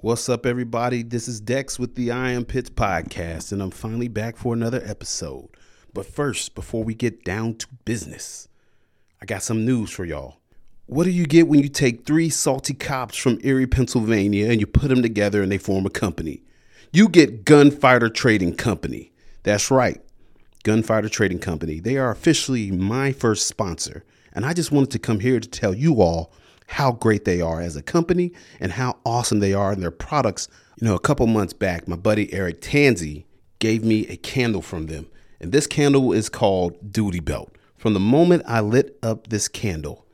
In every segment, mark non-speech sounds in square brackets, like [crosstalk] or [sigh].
What's up, everybody? This is Dex with the I Am Pitts podcast, and I'm finally back for another episode. But first, before we get down to business, I got some news for y'all. What do you get when you take three salty cops from Erie, Pennsylvania, and you put them together and they form a company? You get Gunfighter Trading Company. That's right, Gunfighter Trading Company. They are officially my first sponsor, and I just wanted to come here to tell you all how great they are as a company and how awesome they are in their products. You know, a couple months back, my buddy Eric Tanzi gave me a candle from them, and this candle is called Duty Belt. From the moment I lit up this candle,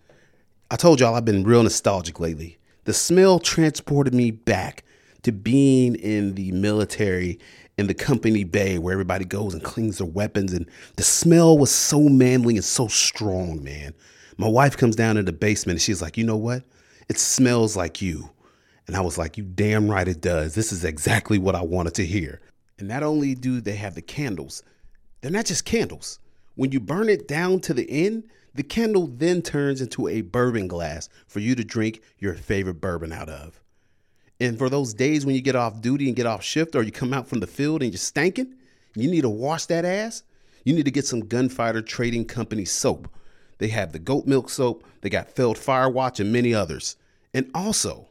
I told y'all I've been real nostalgic lately. The smell transported me back to being in the military in the company bay where everybody goes and cleans their weapons. And the smell was so manly and so strong, man. My wife comes down in the basement and she's like, you know what? It smells like you. And I was like, you damn right it does. This is exactly what I wanted to hear. And not only do they have the candles, they're not just candles. When you burn it down to the end, the candle then turns into a bourbon glass for you to drink your favorite bourbon out of. And for those days when you get off duty and get off shift or you come out from the field and you're stanking, you need to wash that ass, you need to get some Gunfighter Trading Company soap. They have the goat milk soap, they got Feld Firewatch, and many others. And also,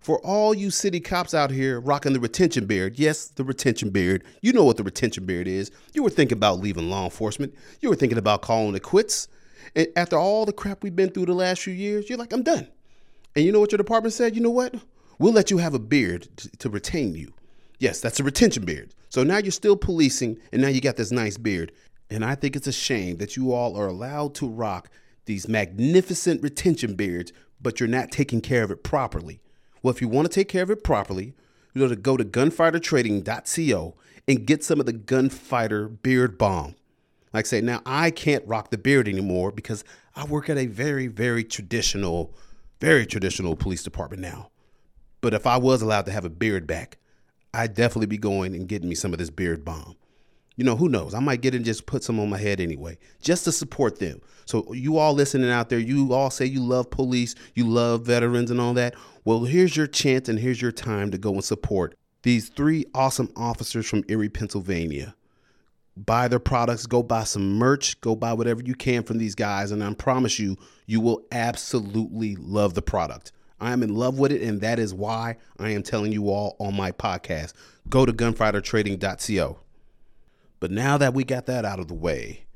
for all you city cops out here rocking the retention beard, yes, the retention beard, you know what the retention beard is. You were thinking about leaving law enforcement, you were thinking about calling it quits. And after all the crap we've been through the last few years, you're like, I'm done. And you know what your department said? You know what? We'll let you have a beard to, to retain you. Yes, that's a retention beard. So now you're still policing, and now you got this nice beard. And I think it's a shame that you all are allowed to rock these magnificent retention beards, but you're not taking care of it properly. Well, if you want to take care of it properly, you know to go to gunfightertrading.co and get some of the gunfighter beard balm. Like I say, now I can't rock the beard anymore because I work at a very, very traditional, very traditional police department now. But if I was allowed to have a beard back, I'd definitely be going and getting me some of this beard balm. You know, who knows? I might get and just put some on my head anyway, just to support them. So, you all listening out there, you all say you love police, you love veterans and all that. Well, here's your chance and here's your time to go and support these three awesome officers from Erie, Pennsylvania. Buy their products, go buy some merch, go buy whatever you can from these guys, and I promise you, you will absolutely love the product. I am in love with it, and that is why I am telling you all on my podcast. Go to gunfightertrading.co. But now that we got that out of the way,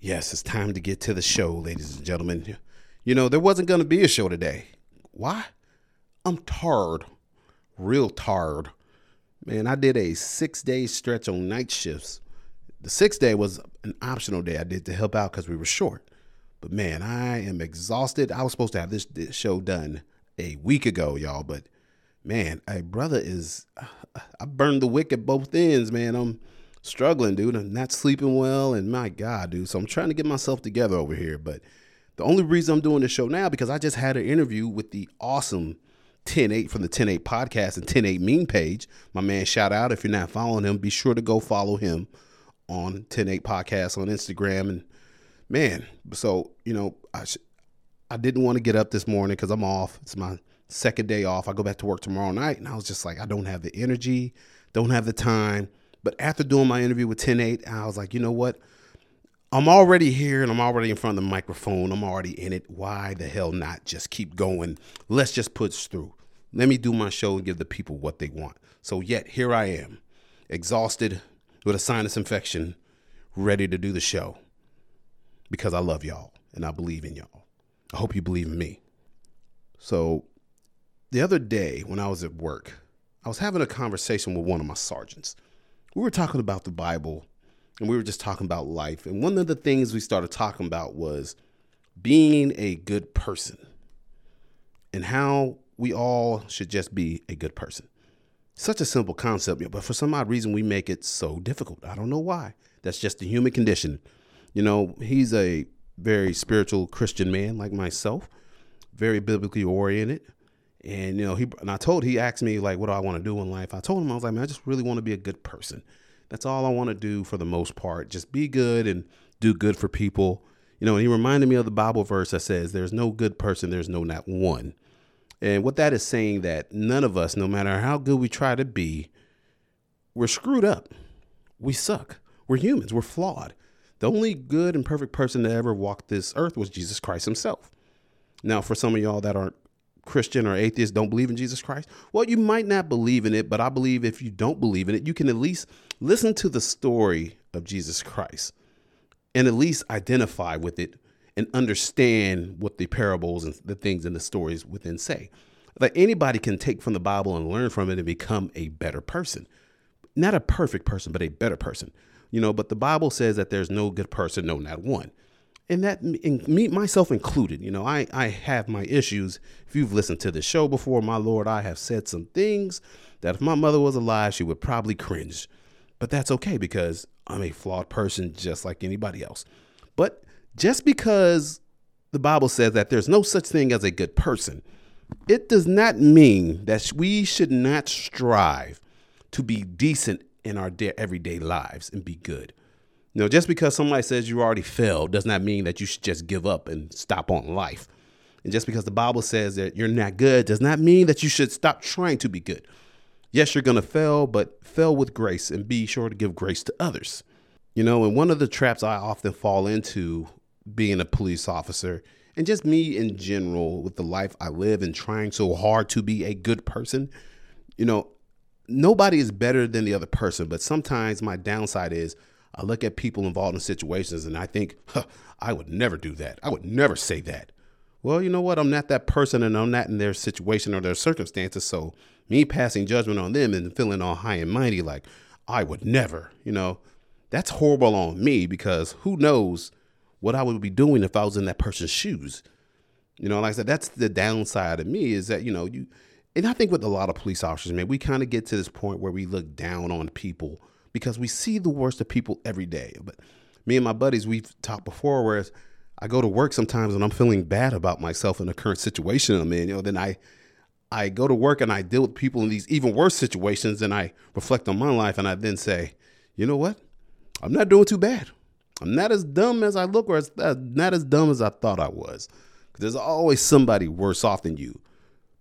yes, it's time to get to the show, ladies and gentlemen. You know, there wasn't going to be a show today. Why? I'm tired. Real tired. Man, I did a six day stretch on night shifts. The sixth day was an optional day I did to help out because we were short. But man, I am exhausted. I was supposed to have this, this show done a week ago, y'all. But man, a brother is, I burned the wick at both ends, man. I'm struggling, dude. I'm not sleeping well. And my God, dude. So I'm trying to get myself together over here. But the only reason I'm doing this show now because I just had an interview with the awesome 10-8 from the 10-8 podcast and 10-8 meme page. My man, shout out. If you're not following him, be sure to go follow him on 10-8 podcast on Instagram. And man, so, you know, I, sh- I didn't want to get up this morning because I'm off. It's my second day off. I go back to work tomorrow night. And I was just like, I don't have the energy, don't have the time. But after doing my interview with 10-8, I was like, you know what? I'm already here and I'm already in front of the microphone. I'm already in it. Why the hell not just keep going? Let's just push through. Let me do my show and give the people what they want. So, yet, here I am, exhausted with a sinus infection, ready to do the show because I love y'all and I believe in y'all. I hope you believe in me. So, the other day when I was at work, I was having a conversation with one of my sergeants. We were talking about the Bible and we were just talking about life. And one of the things we started talking about was being a good person and how we all should just be a good person. Such a simple concept, but for some odd reason, we make it so difficult. I don't know why. That's just the human condition. You know, he's a very spiritual Christian man like myself, very biblically oriented. And, you know, he, and I told, he asked me, like, what do I want to do in life? I told him, I was like, man, I just really want to be a good person. That's all I want to do for the most part. Just be good and do good for people. You know, and he reminded me of the Bible verse that says, there's no good person, there's no not one. And what that is saying that none of us, no matter how good we try to be, we're screwed up. We suck. We're humans. We're flawed. The only good and perfect person that ever walked this earth was Jesus Christ himself. Now, for some of y'all that aren't Christian or atheist, don't believe in Jesus Christ, well, you might not believe in it, but I believe if you don't believe in it, you can at least listen to the story of Jesus Christ and at least identify with it and understand what the parables and the things and the stories within say. That anybody can take from the Bible and learn from it and become a better person. Not a perfect person, but a better person. You know, but the Bible says that there's no good person, no, not one. And that, and me, myself included, you know, I, I have my issues. If you've listened to the show before, my Lord, I have said some things that if my mother was alive, she would probably cringe. But that's okay because I'm a flawed person just like anybody else. But just because the Bible says that there's no such thing as a good person, it does not mean that we should not strive to be decent in our everyday lives and be good. You know, just because somebody says you already failed does not mean that you should just give up and stop on life. And just because the Bible says that you're not good does not mean that you should stop trying to be good. Yes, you're going to fail, but fail with grace and be sure to give grace to others. You know, and one of the traps I often fall into being a police officer and just me in general with the life I live and trying so hard to be a good person, you know, nobody is better than the other person. But sometimes my downside is I look at people involved in situations and I think, huh, I would never do that. I would never say that. Well, you know what? I'm not that person and I'm not in their situation or their circumstances. So me passing judgment on them and feeling all high and mighty like I would never, you know, that's horrible on me because who knows what I would be doing if I was in that person's shoes. You know, like I said, that's the downside of me is that, you know, you, and I think with a lot of police officers, man, we kind of get to this point where we look down on people because we see the worst of people every day. But me and my buddies, we've talked before, whereas I go to work sometimes and I'm feeling bad about myself in the current situation I'm in, you know, then I, I go to work and I deal with people in these even worse situations and I reflect on my life and I then say, you know what? I'm not doing too bad. I'm not as dumb as I look, or as, uh, not as dumb as I thought I was. There's always somebody worse off than you.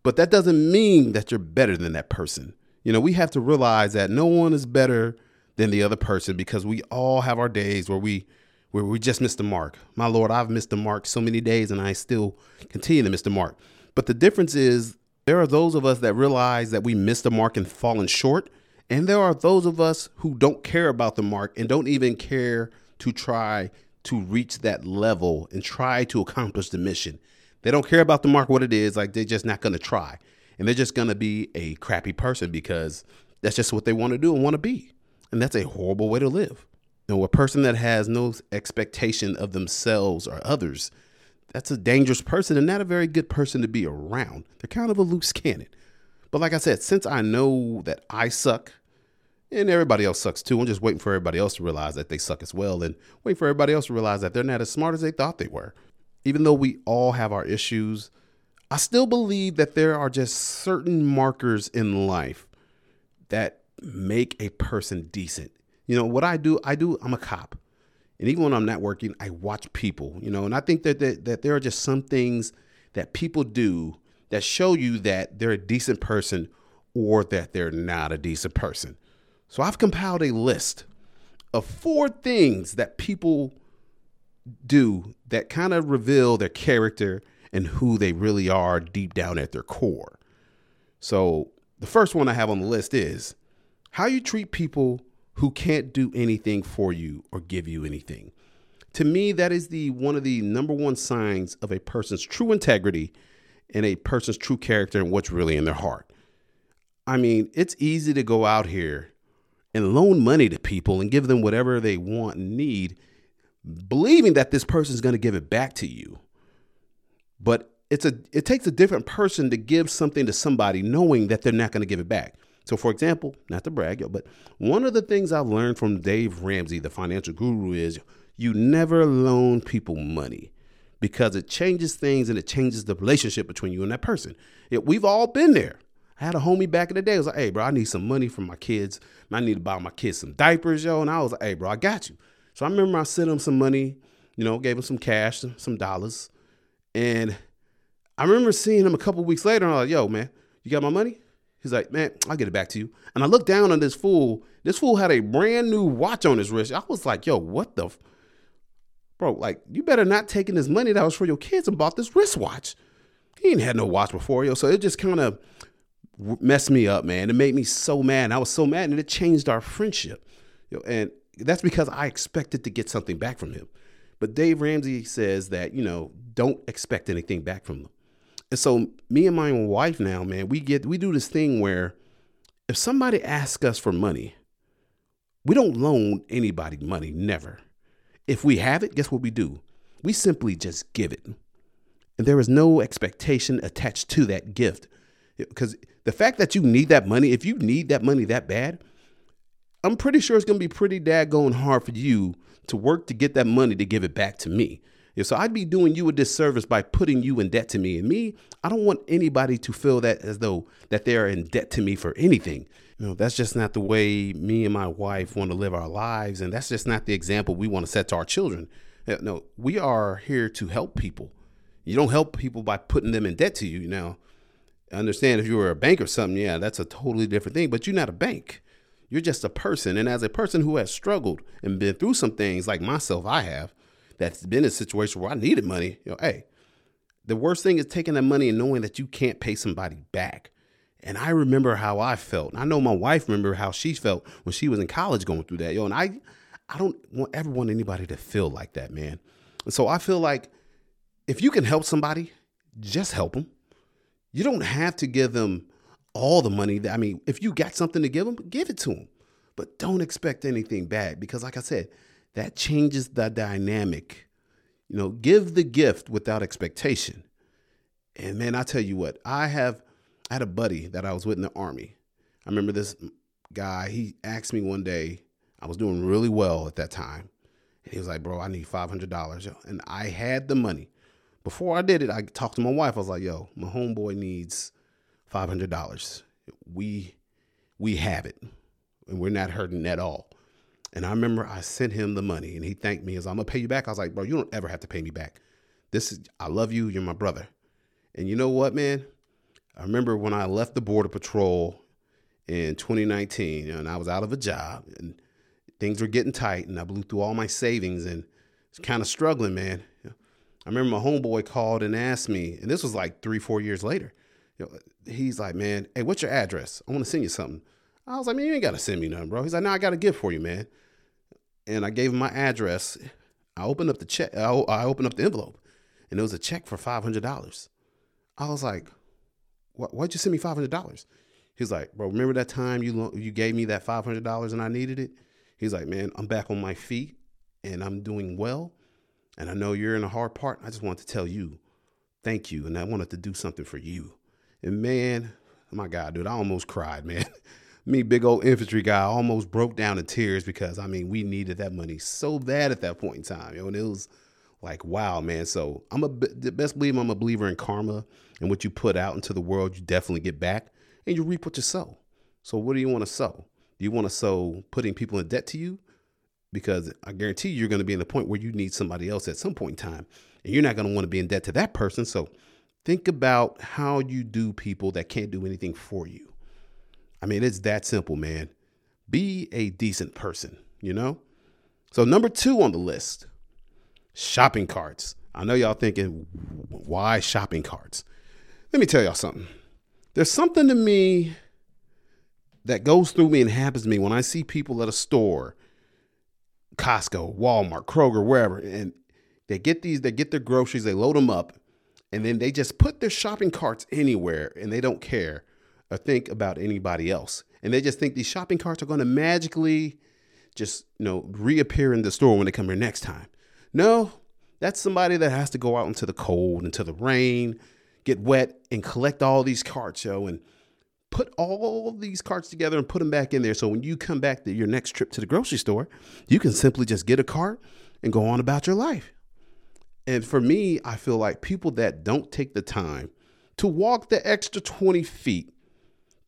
But that doesn't mean that you're better than that person. You know, we have to realize that no one is better than the other person because we all have our days where we where we just missed the mark. My Lord, I've missed the mark so many days and I still continue to miss the mark. But the difference is there are those of us that realize that we missed the mark and fallen short, and there are those of us who don't care about the mark and don't even care to try to reach that level and try to accomplish the mission. They don't care about the mark, what it is, like they're just not going to try. And they're just going to be a crappy person because that's just what they want to do and want to be. And that's a horrible way to live. You know, a person that has no expectation of themselves or others, that's a dangerous person and not a very good person to be around. They're kind of a loose cannon. But like I said, since I know that I suck and everybody else sucks too. I'm just waiting for everybody else to realize that they suck as well and waiting for everybody else to realize that they're not as smart as they thought they were. Even though we all have our issues, I still believe that there are just certain markers in life that make a person decent. You know, what I do, I do, I'm a cop. And even when I'm not working, I watch people, you know, and I think that, that, that there are just some things that people do that show you that they're a decent person or that they're not a decent person. So I've compiled a list of four things that people do that kind of reveal their character and who they really are deep down at their core. So the first one I have on the list is how you treat people who can't do anything for you or give you anything. To me, that is the one of the number one signs of a person's true integrity and a person's true character and what's really in their heart. I mean, it's easy to go out here and loan money to people and give them whatever they want and need, believing that this person is going to give it back to you. But it's a it takes a different person to give something to somebody knowing that they're not going to give it back. So, for example, not to brag, but one of the things I've learned from Dave Ramsey, the financial guru, is you never loan people money because it changes things and it changes the relationship between you and that person. Yeah, we've all been there. I had a homie back in the day. I was like, hey, bro, I need some money for my kids. I need to buy my kids some diapers, yo. And I was like, hey, bro, I got you. So I remember I sent him some money, you know, gave him some cash, some dollars. And I remember seeing him a couple weeks later. And I was like, yo, man, you got my money? He's like, man, I'll get it back to you. And I looked down on this fool. This fool had a brand new watch on his wrist. I was like, yo, what the? F-? Bro, like, you better not taking this money that was for your kids and bought this wristwatch. He ain't had no watch before, yo. So it just kind of messed me up, man. It made me so mad. I was so mad, and it changed our friendship. Know, and that's because I expected to get something back from him. But Dave Ramsey says that, you know, don't expect anything back from them. And so me and my wife now, man, we get we do this thing where if somebody asks us for money, we don't loan anybody money, never. If we have it, guess what we do? We simply just give it. And there is no expectation attached to that gift. Because the fact that you need that money, if you need that money that bad, I'm pretty sure it's gonna be pretty daggone hard for you to work to get that money to give it back to me. Yeah, so I'd be doing you a disservice by putting you in debt to me. And me, I don't want anybody to feel that as though that they are in debt to me for anything. You know, that's just not the way me and my wife want to live our lives, and that's just not the example we want to set to our children. No, we are here to help people. You don't help people by putting them in debt to you. Now, I understand if you were a bank or something, yeah, that's a totally different thing. But you're not a bank. You're just a person. And as a person who has struggled and been through some things like myself, I have, that's been in a situation where I needed money, you know, hey, the worst thing is taking that money and knowing that you can't pay somebody back. And I remember how I felt. And I know my wife remember how she felt when she was in college going through that. Yo, and I I don't want ever want anybody to feel like that, man. And so I feel like if you can help somebody, just help them. You don't have to give them all the money. That, I mean, if you got something to give them, give it to them. But don't expect anything back because, like I said, that changes the dynamic. You know, give the gift without expectation. And man, I tell you what, I have I had a buddy that I was with in the army. I remember this guy, he asked me one day, I was doing really well at that time. And he was like, bro, I need $500. And I had the money. Before I did it, I talked to my wife. I was like, yo, my homeboy needs $500. We, we have it. And we're not hurting at all. And I remember I sent him the money and he thanked me as I'm gonna pay you back. I was like, bro, you don't ever have to pay me back. This is I love you, you're my brother. And you know what, man? I remember when I left the border patrol in 2019 and I was out of a job and things were getting tight and I blew through all my savings and was kind of struggling, man. I remember my homeboy called and asked me, and this was like three, four years later. You know, he's like, man, hey, what's your address? I want to send you something. I was like, man, you ain't got to send me nothing, bro. He's like, no, I got a gift for you, man. And I gave him my address. I opened up the check. I opened up the envelope, and it was a check for five hundred dollars. I was like, "Why- why'd you send me five hundred dollars? He's like, bro, remember that time you you gave me that five hundred dollars and I needed it? He's like, man, I'm back on my feet and I'm doing well, and I know you're in a hard part. I just wanted to tell you, thank you, and I wanted to do something for you. And man, my God, dude, I almost cried, [laughs] man. Me, big old infantry guy, almost broke down in tears because I mean, we needed that money so bad at that point in time, You know, and it was like, wow, man. So I'm a best believe I'm a believer in karma and what you put out into the world, you definitely get back, and you reap what you sow. So what do you want to sow? Do you want to sow putting people in debt to you? Because I guarantee you, you're going to be in the point where you need somebody else at some point in time, and you're not going to want to be in debt to that person. So think about how you do people that can't do anything for you. I mean, it's that simple, man. Be a decent person, you know? So, number two on the list shopping carts. I know y'all thinking, why shopping carts? Let me tell y'all something. There's something to me that goes through me and happens to me when I see people at a store, Costco, Walmart, Kroger, wherever, and they get these, they get their groceries, they load them up, and then they just put their shopping carts anywhere and they don't care or think about anybody else. And they just think these shopping carts are going to magically just, you know, reappear in the store when they come here next time. No, that's somebody that has to go out into the cold, into the rain, get wet and collect all these carts, yo, and put all these carts together and put them back in there. So when you come back to your next trip to the grocery store, you can simply just get a cart and go on about your life. And for me, I feel like people that don't take the time to walk the extra 20 feet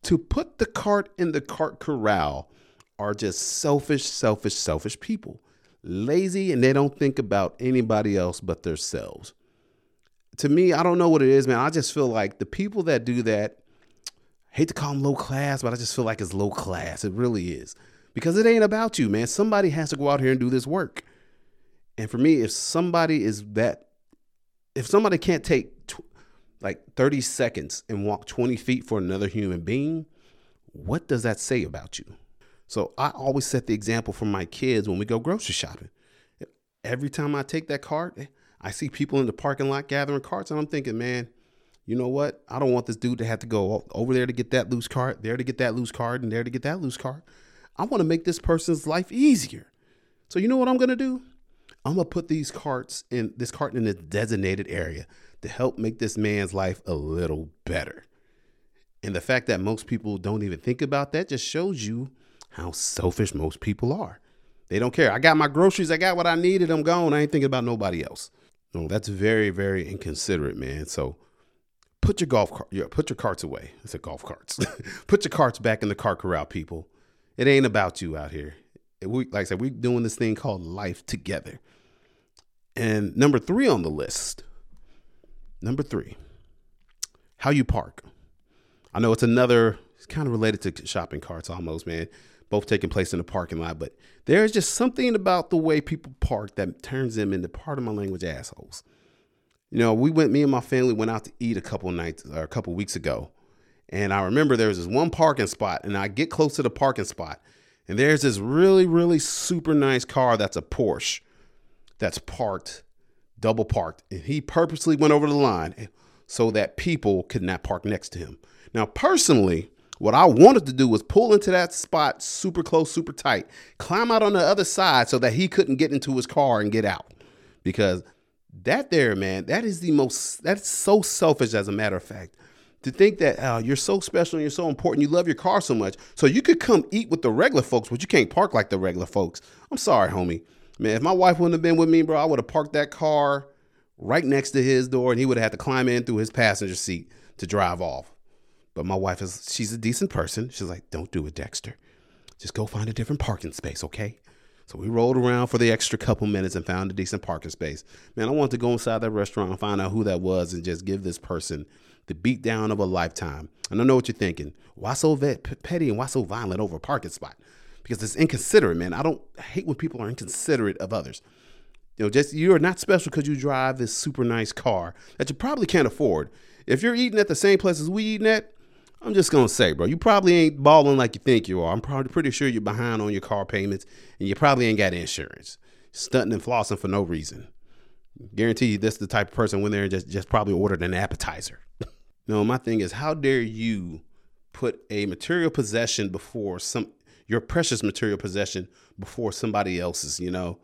to put the cart in the cart corral are just selfish, selfish, selfish people. Lazy and they don't think about anybody else but themselves. To me, I don't know what it is, man. I just feel like the people that do that, hate to call them low class, but I just feel like it's low class. It really is. Because it ain't about you, man. Somebody has to go out here and do this work. And for me, if somebody is that, if somebody can't take like 30 seconds and walk 20 feet for another human being, what does that say about you? So I always set the example for my kids when we go grocery shopping. Every time I take that cart, I see people in the parking lot gathering carts, and I'm thinking, man, you know what? I don't want this dude to have to go over there to get that loose cart, there to get that loose cart, and there to get that loose cart. I want to make this person's life easier. So you know what I'm gonna do? I'm gonna put these carts in this cart in a designated area to help make this man's life a little better. And the fact that most people don't even think about that just shows you how selfish most people are. They don't care. I got my groceries, I got what I needed, I'm gone. I ain't thinking about nobody else. No, that's very, very inconsiderate, man. So put your golf cart, yeah, put your carts away. I said golf carts. [laughs] put your carts back in the car corral, people. It ain't about you out here. We, like I said, we're doing this thing called life together. And number three on the list, number three, how you park. I know it's another, it's kind of related to shopping carts almost, man. Both taking place in the parking lot, but there's just something about the way people park that turns them into part of my language assholes. You know, we went, me and my family went out to eat a couple nights or a couple weeks ago. And I remember there was this one parking spot, and I get close to the parking spot, and there's this really, really super nice car that's a Porsche that's parked, double parked. And he purposely went over the line so that people could not park next to him. Now, personally, what I wanted to do was pull into that spot super close, super tight, climb out on the other side so that he couldn't get into his car and get out. Because that there, man, that is the most, that's so selfish as a matter of fact. To think that uh, you're so special and you're so important, you love your car so much, so you could come eat with the regular folks, but you can't park like the regular folks. I'm sorry, homie. Man, if my wife wouldn't have been with me, bro, I would have parked that car right next to his door and he would have had to climb in through his passenger seat to drive off. But my wife is, she's a decent person. She's like, don't do it, Dexter. Just go find a different parking space, okay? So we rolled around for the extra couple minutes and found a decent parking space. Man, I wanted to go inside that restaurant and find out who that was and just give this person the beatdown of a lifetime. And I know what you're thinking. Why so vet- petty and why so violent over a parking spot? Because it's inconsiderate, man. I don't I hate when people are inconsiderate of others. You know, just you are not special because you drive this super nice car that you probably can't afford. If you're eating at the same place as we eating at, I'm just gonna say, bro, you probably ain't balling like you think you are. I'm probably pretty sure you're behind on your car payments and you probably ain't got insurance. Stunting and flossing for no reason. Guarantee you this is the type of person when they're just just probably ordered an appetizer. [laughs] no, my thing is how dare you put a material possession before some your precious material possession before somebody else's, you know?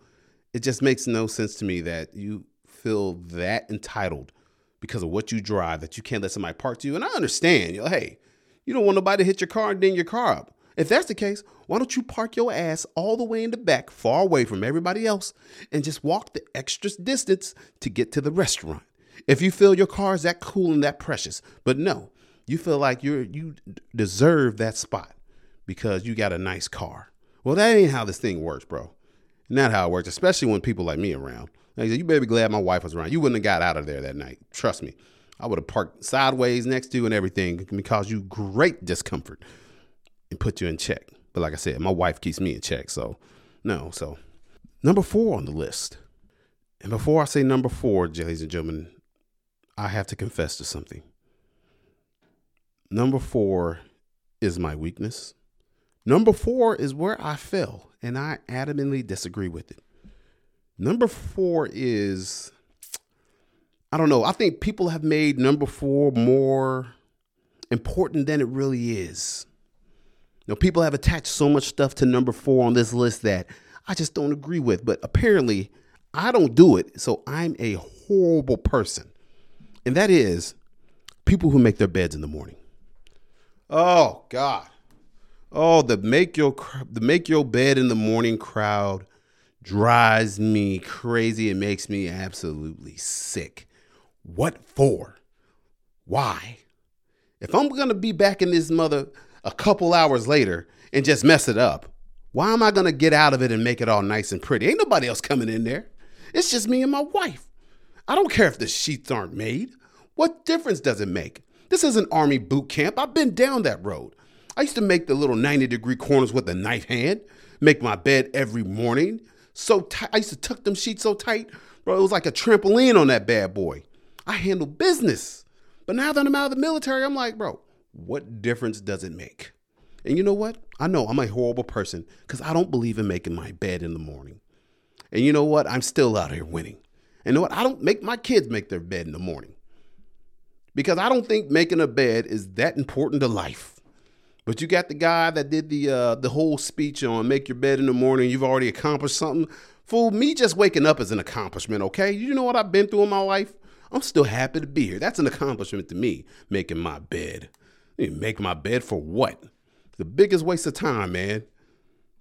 It just makes no sense to me that you feel that entitled because of what you drive that you can't let somebody park to you. And I understand, you know, hey, you don't want nobody to hit your car and ding your car up. If that's the case, why don't you park your ass all the way in the back, far away from everybody else, and just walk the extra distance to get to the restaurant? If you feel your car is that cool and that precious, but no, you feel like you're you deserve that spot because you got a nice car. Well, that ain't how this thing works, bro. Not how it works, especially when people like me around. Like you better be glad my wife was around. You wouldn't have got out of there that night. Trust me. I would have parked sideways next to you and everything. It can cause you great discomfort and put you in check. But like I said, my wife keeps me in check. So, no. So, number four on the list. And before I say number four, ladies and gentlemen, I have to confess to something. Number four is my weakness. Number four is where I fell, and I adamantly disagree with it. Number four is, I don't know, I think people have made number four more important than it really is. You know, people have attached so much stuff to number four on this list that I just don't agree with, but apparently I don't do it, so I'm a horrible person. And that is, People who make their beds in the morning. Oh God. Oh, the make your the make your bed in the morning crowd drives me crazy. It makes me absolutely sick. What for? Why? If I'm gonna be back in this mother a couple hours later and just mess it up, why am I gonna get out of it and make it all nice and pretty? Ain't nobody else coming in there. It's just me and my wife. I don't care if the sheets aren't made. What difference does it make? This isn't army boot camp. I've been down that road. I used to make the little 90 degree corners with a knife hand, make my bed every morning. So tight. I used to tuck them sheets so tight, bro. It was like a trampoline on that bad boy. I handle business. But now that I'm out of the military, I'm like, bro, what difference does it make? And you know what? I know I'm a horrible person because I don't believe in making my bed in the morning. And you know what? I'm still out here winning. And you know what? I don't make my kids make their bed in the morning because I don't think making a bed is that important to life. But you got the guy that did the uh, the whole speech on make your bed in the morning. You've already accomplished something. Fool, me just waking up is an accomplishment. Okay, you know what I've been through in my life. I'm still happy to be here. That's an accomplishment to me. Making my bed. You Make my bed for what? The biggest waste of time, man.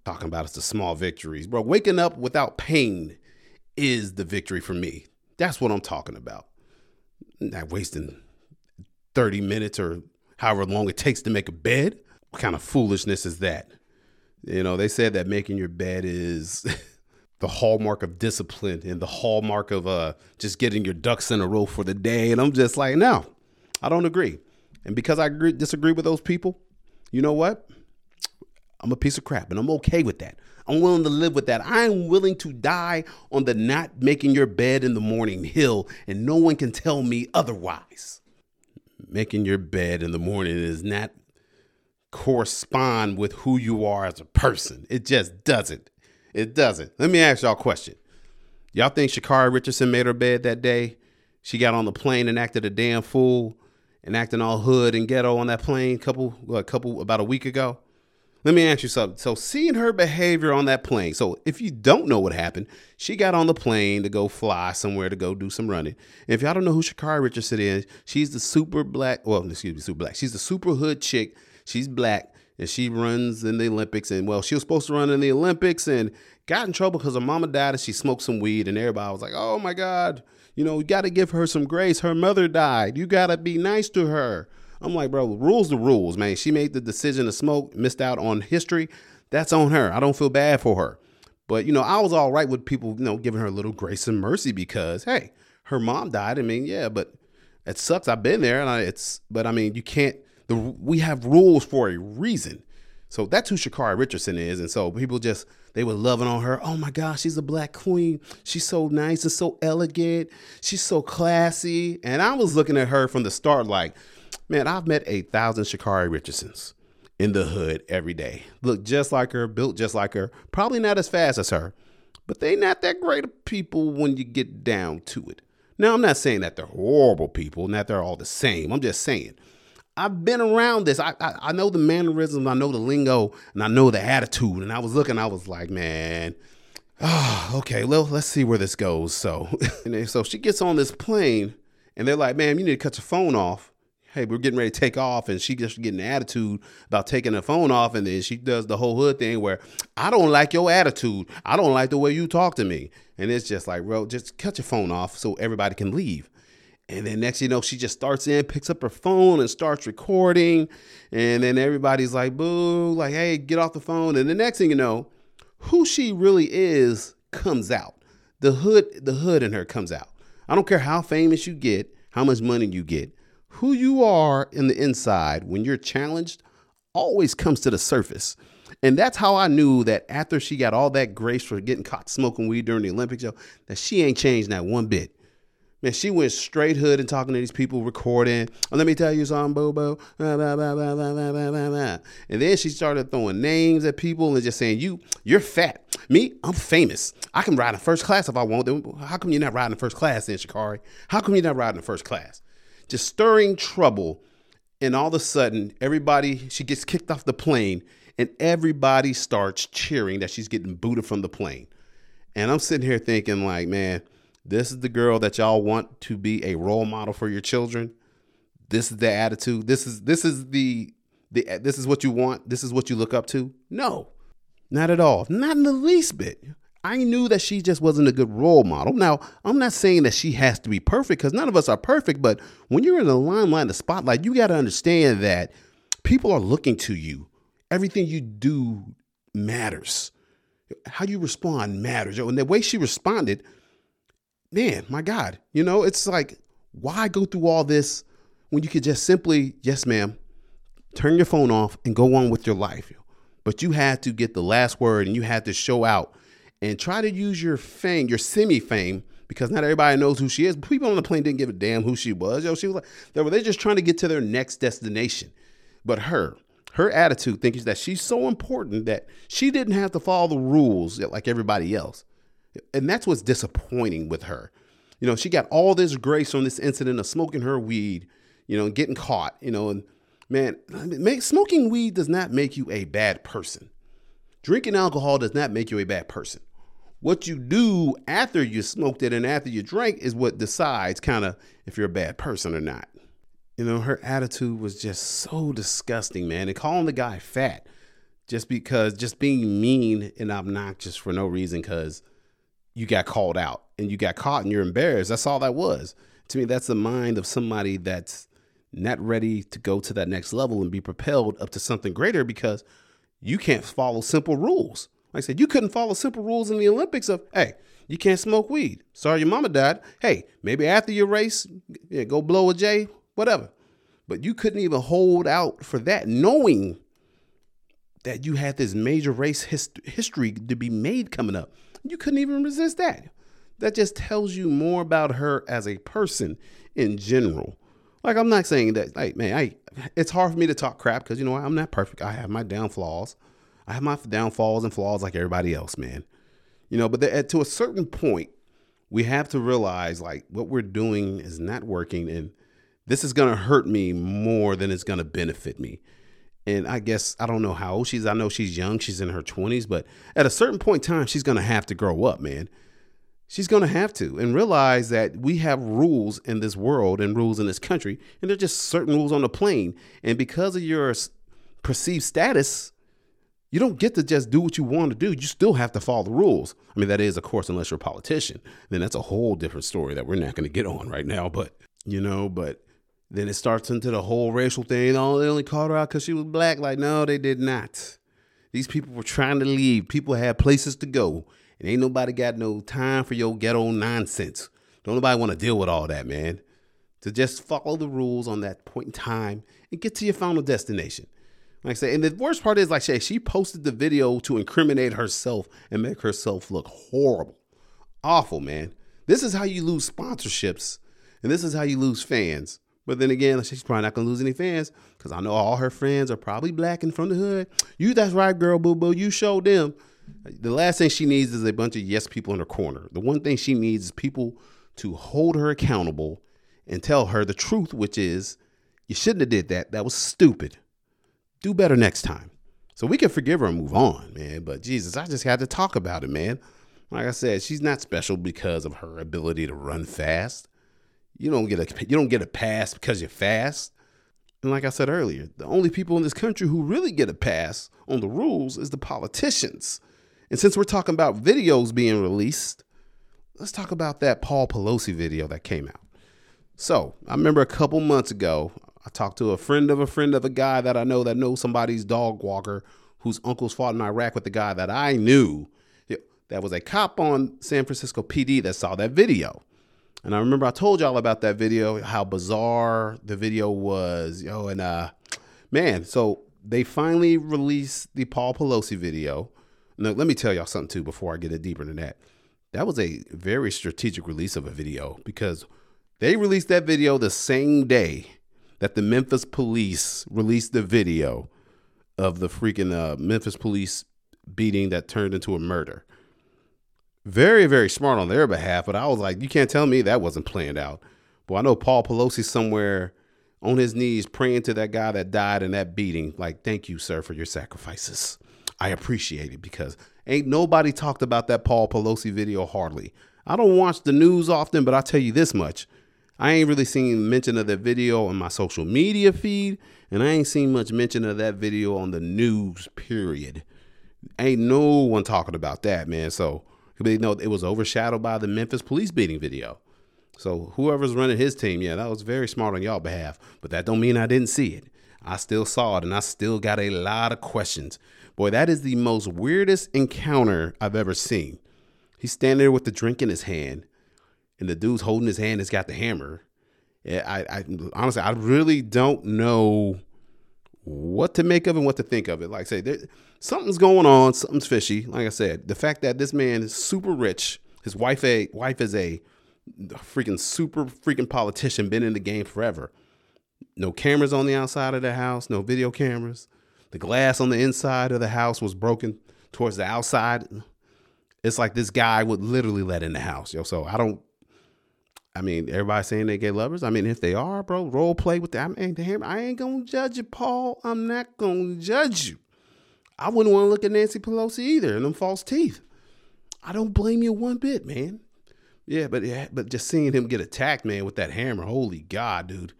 Talking about it's the small victories, bro. Waking up without pain is the victory for me. That's what I'm talking about. Not wasting 30 minutes or however long it takes to make a bed. What kind of foolishness is that? You know, they said that making your bed is [laughs] the hallmark of discipline and the hallmark of uh, just getting your ducks in a row for the day. And I'm just like, no, I don't agree. And because I agree, disagree with those people, you know what? I'm a piece of crap and I'm okay with that. I'm willing to live with that. I'm willing to die on the not making your bed in the morning hill, and no one can tell me otherwise. Making your bed in the morning is not correspond with who you are as a person. It just doesn't. It doesn't. Let me ask y'all a question. Y'all think Sha'Carri Richardson made her bed that day? She got on the plane and acted a damn fool and acting all hood and ghetto on that plane couple a couple about a week ago. Let me ask you something. So, seeing her behavior on that plane. So, if you don't know what happened, she got on the plane to go fly somewhere to go do some running. And if y'all don't know who Sha'Carri Richardson is, she's the super black. Well, excuse me, super black. She's the super hood chick. She's black and she runs in the Olympics. And well, she was supposed to run in the Olympics and got in trouble because her mama died and she smoked some weed. And everybody was like, "Oh my God, you know, you got to give her some grace. Her mother died. You got to be nice to her." I'm like, bro, rules the rules, man. She made the decision to smoke, missed out on history. That's on her. I don't feel bad for her. But, you know, I was all right with people, you know, giving her a little grace and mercy because, hey, her mom died. I mean, yeah, but it sucks. I've been there and I, it's, but I mean, you can't, the, we have rules for a reason. So that's who Sha'Carri Richardson is. And so people just, they were loving on her. Oh my gosh, she's a black queen. She's so nice and so elegant. She's so classy. And I was looking at her from the start like, man, I've met a thousand Sha'Carri Richardsons in the hood every day. Look just like her, built just like her, probably not as fast as her, but they not that great of people when you get down to it. Now, I'm not saying that they're horrible people and that they're all the same. I'm just saying I've been around this. I, I I know the mannerisms, I know the lingo, and I know the attitude. And I was looking, I was like, man, oh, [sighs] okay, well, let's see where this goes. So, [laughs] and then, so she gets on this plane, and they're like, man, you need to cut your phone off. Hey, we're getting ready to take off, and she just getting an attitude about taking the phone off, and then she does the whole hood thing where I don't like your attitude. I don't like the way you talk to me, and it's just like, bro, just cut your phone off so everybody can leave. And then next you know, she just starts in, picks up her phone and starts recording. And then everybody's like, boo, like, hey, get off the phone. And the next thing you know, who she really is comes out. The hood, the hood in her comes out. I don't care how famous you get, how much money you get, who you are in the inside when you're challenged always comes to the surface. And that's how I knew that after she got all that grace for getting caught smoking weed during the Olympics, that she ain't changed that one bit. Man, she went straight hood and talking to these people, recording. Oh, let me tell you something, Bobo. And then she started throwing names at people and just saying, "You, you're fat. Me, I'm famous. I can ride in first class if I want. Then how come you're not riding in first class, then Sha'Carri? How come you're not riding in first class? Just stirring trouble." And all of a sudden, everybody she gets kicked off the plane, and everybody starts cheering that she's getting booted from the plane. And I'm sitting here thinking, like, man this is the girl that y'all want to be a role model for your children. this is the attitude. This is this is the the this is what you want. This is what you look up to. No, not at all. Not in the least bit. I knew that she just wasn't a good role model. Now, I'm not saying that she has to be perfect because none of us are perfect, but when you're in the limelight, the spotlight, you got to understand that people are looking to you. Everything you do matters. How you respond matters. And the way she responded, man, my God, you know, it's like, why go through all this when you could just simply, yes, ma'am, turn your phone off and go on with your life? But you had to get the last word and you had to show out and try to use your fame, your semi fame, because not everybody knows who she is. People on the plane didn't give a damn who she was. Yo, she was like, they were just trying to get to their next destination. But her, her attitude thinking that she's so important that she didn't have to follow the rules like everybody else. And that's what's disappointing with her. You know, she got all this grace on this incident of smoking her weed, you know, and getting caught, you know, and man, smoking weed does not make you a bad person. Drinking alcohol does not make you a bad person. What you do after you smoked it and after you drank is what decides kind of if you're a bad person or not. You know, her attitude was just so disgusting, man. And calling the guy fat just because, just being mean and obnoxious for no reason because you got called out and you got caught and you're embarrassed. That's all that was. To me, that's the mind of somebody that's not ready to go to that next level and be propelled up to something greater because you can't follow simple rules. Like I said, you couldn't follow simple rules in the Olympics of, hey, you can't smoke weed. Sorry, your mama died. Hey, maybe after your race, yeah, go blow a J, whatever. But you couldn't even hold out for that, knowing that you had this major race hist- history to be made coming up. You couldn't even resist that. That just tells you more about her as a person in general. Like I'm not saying that, like man, I it's hard for me to talk crap because you know I'm not perfect. I have my downfalls. I have my downfalls and flaws like everybody else, man. You know, but the, to a certain point, we have to realize like what we're doing is not working and this is to hurt me more than it's to benefit me. And I guess I don't know how old she's. I know she's young. She's in her 20s, but at a certain point in time, she's going to have to grow up, man. She's going to have to and realize that we have rules in this world and rules in this country, and there's just certain rules on the plane. And because of your perceived status, you don't get to just do what you want to do. You still have to follow the rules. I mean, that is, of course, unless you're a politician. Then that's a whole different story that we're not going to get on right now. But, you know, but then it starts into the whole racial thing. Oh, they only called her out because she was black. Like, no, they did not. These people were trying to leave. People had places to go. And ain't nobody got no time for your ghetto nonsense. Don't nobody want to deal with all that, man. To just follow the rules on that point in time and get to your final destination. Like I say, and the worst part is like she, she posted the video to incriminate herself and make herself look horrible. Awful, man. This is how you lose sponsorships and this is how you lose fans. But then again, she's probably not gonna lose any fans because I know all her friends are probably black and from the hood. You, that's right, girl, boo boo. You showed them. The last thing she needs is a bunch of yes people in her corner. The one thing she needs is people to hold her accountable and tell her the truth, which is you shouldn't have did that. That was stupid do better next time. So we can forgive her and move on, man. But Jesus, I just had to talk about it, man. Like I said, she's not special because of her ability to run fast. You don't get a you don't get a pass because you're fast. And like I said earlier, the only people in this country who really get a pass on the rules is the politicians. And since we're talking about videos being released, let's talk about that Paul Pelosi video that came out. So I remember a couple months ago, I talked to a friend of a friend of a guy that I know that knows somebody's dog walker whose uncles fought in Iraq with the guy that I knew. That was a cop on San Francisco PD that saw that video. And I remember I told y'all about that video, how bizarre the video was, yo, and uh man, so they finally released the Paul Pelosi video. Now, let me tell y'all something too before I get it deeper than that. That was a very strategic release of a video because they released that video the same day that the Memphis police released the video of the freaking uh, Memphis police beating that turned into a murder. Very, very smart on their behalf, but I was like, you can't tell me that wasn't planned out. But I know Paul Pelosi somewhere on his knees praying to that guy that died in that beating. Like, thank you, sir, for your sacrifices. I appreciate it because ain't nobody talked about that Paul Pelosi video hardly. I don't watch the news often, but I'll tell you this much. I ain't really seen mention of that video on my social media feed, and I ain't seen much mention of that video on the news. Period. Ain't no one talking about that, man. So you know it was overshadowed by the Memphis police beating video. So whoever's running his team, yeah, that was very smart on y'all behalf. But that don't mean I didn't see it. I still saw it, and I still got a lot of questions. Boy, that is the most weirdest encounter I've ever seen. He's standing there with the drink in his hand, and the dude's holding his hand has got the hammer. Yeah, I, I honestly, I really don't know what to make of and what to think of it. Like I say, there, something's going on, something's fishy. Like I said, the fact that this man is super rich, his wife a wife is a freaking super freaking politician, been in the game forever. No cameras on the outside of the house, no video cameras. The glass on the inside of the house was broken towards the outside. It's like this guy would literally let in the house, yo. So I don't. I mean, everybody saying they gay lovers. I mean, if they are, bro, role play with that. I I ain't gonna judge you, Paul. I'm not gonna judge you. I wouldn't want to look at Nancy Pelosi either and them false teeth. I don't blame you one bit, man. Yeah, but yeah, but just seeing him get attacked, man, with that hammer, holy God, dude.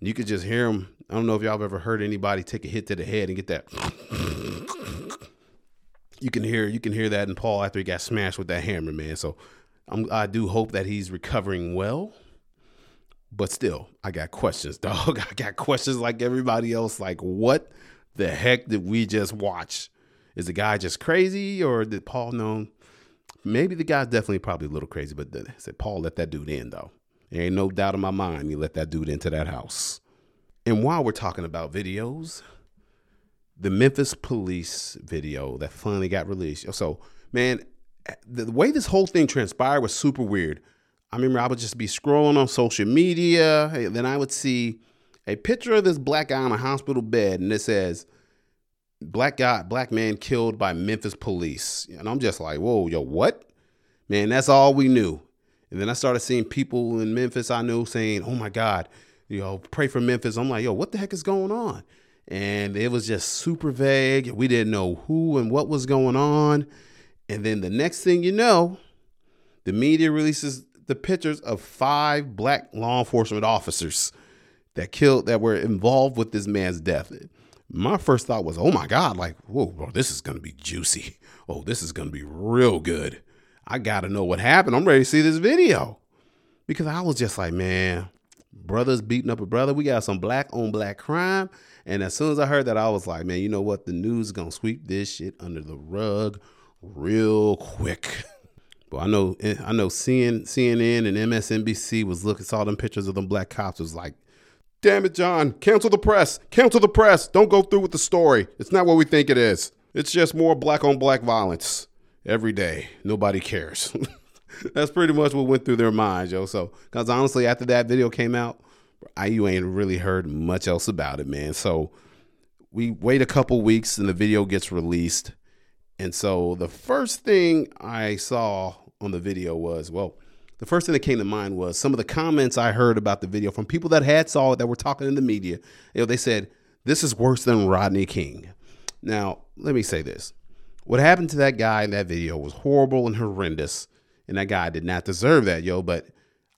You could just hear him. I don't know if y'all have ever heard anybody take a hit to the head and get that. You can hear you can hear that in Paul after he got smashed with that hammer, man. So I'm, I do hope that he's recovering well. But still, I got questions, [laughs] dog. I got questions like everybody else. Like, what the heck did we just watch? Is the guy just crazy, or did Paul know? Maybe the guy's definitely probably a little crazy, but the, said Paul let that dude in though. There ain't no doubt in my mind he let that dude into that house. And while we're talking about videos, the Memphis police video that finally got released. So, man, the way this whole thing transpired was super weird. I remember I would just be scrolling on social media, and then I would see a picture of this black guy on a hospital bed, and it says, "Black guy, black man killed by Memphis police." And I'm just like, "Whoa, yo, what?" Man, that's all we knew. And then I started seeing people in Memphis I knew saying, "Oh my God, you know, pray for Memphis." I'm like, "Yo, what the heck is going on?" And it was just super vague. We didn't know who and what was going on. And then the next thing you know, the media releases the pictures of five black law enforcement officers that killed that were involved with this man's death. My first thought was, oh my God, like, whoa, bro, this is gonna be juicy. [laughs] Oh, this is gonna be real good. I gotta know what happened. I'm ready to see this video. Because I was just like, man, brothers beating up a brother. We got some black on black crime. And as soon as I heard that, I was like, man, you know what? The news is gonna sweep this shit under the rug real quick. But I know eh, I know CNN, CNN and MSNBC was looking saw them pictures of them black cops was like, damn it, John, cancel the press, cancel the press. Don't go through with the story. It's not what we think it is. It's just more black on black violence every day. Nobody cares. [laughs] That's pretty much what went through their minds, yo. So, because honestly, after that video came out, I you ain't really heard much else about it, man. So we wait a couple weeks and the video gets released. And so the first thing I saw on the video was, well, the first thing that came to mind was some of the comments I heard about the video from people that had saw it that were talking in the media. You know, they said, this is worse than Rodney King. Now, let me say this. What happened to that guy in that video was horrible and horrendous. And that guy did not deserve that, yo. But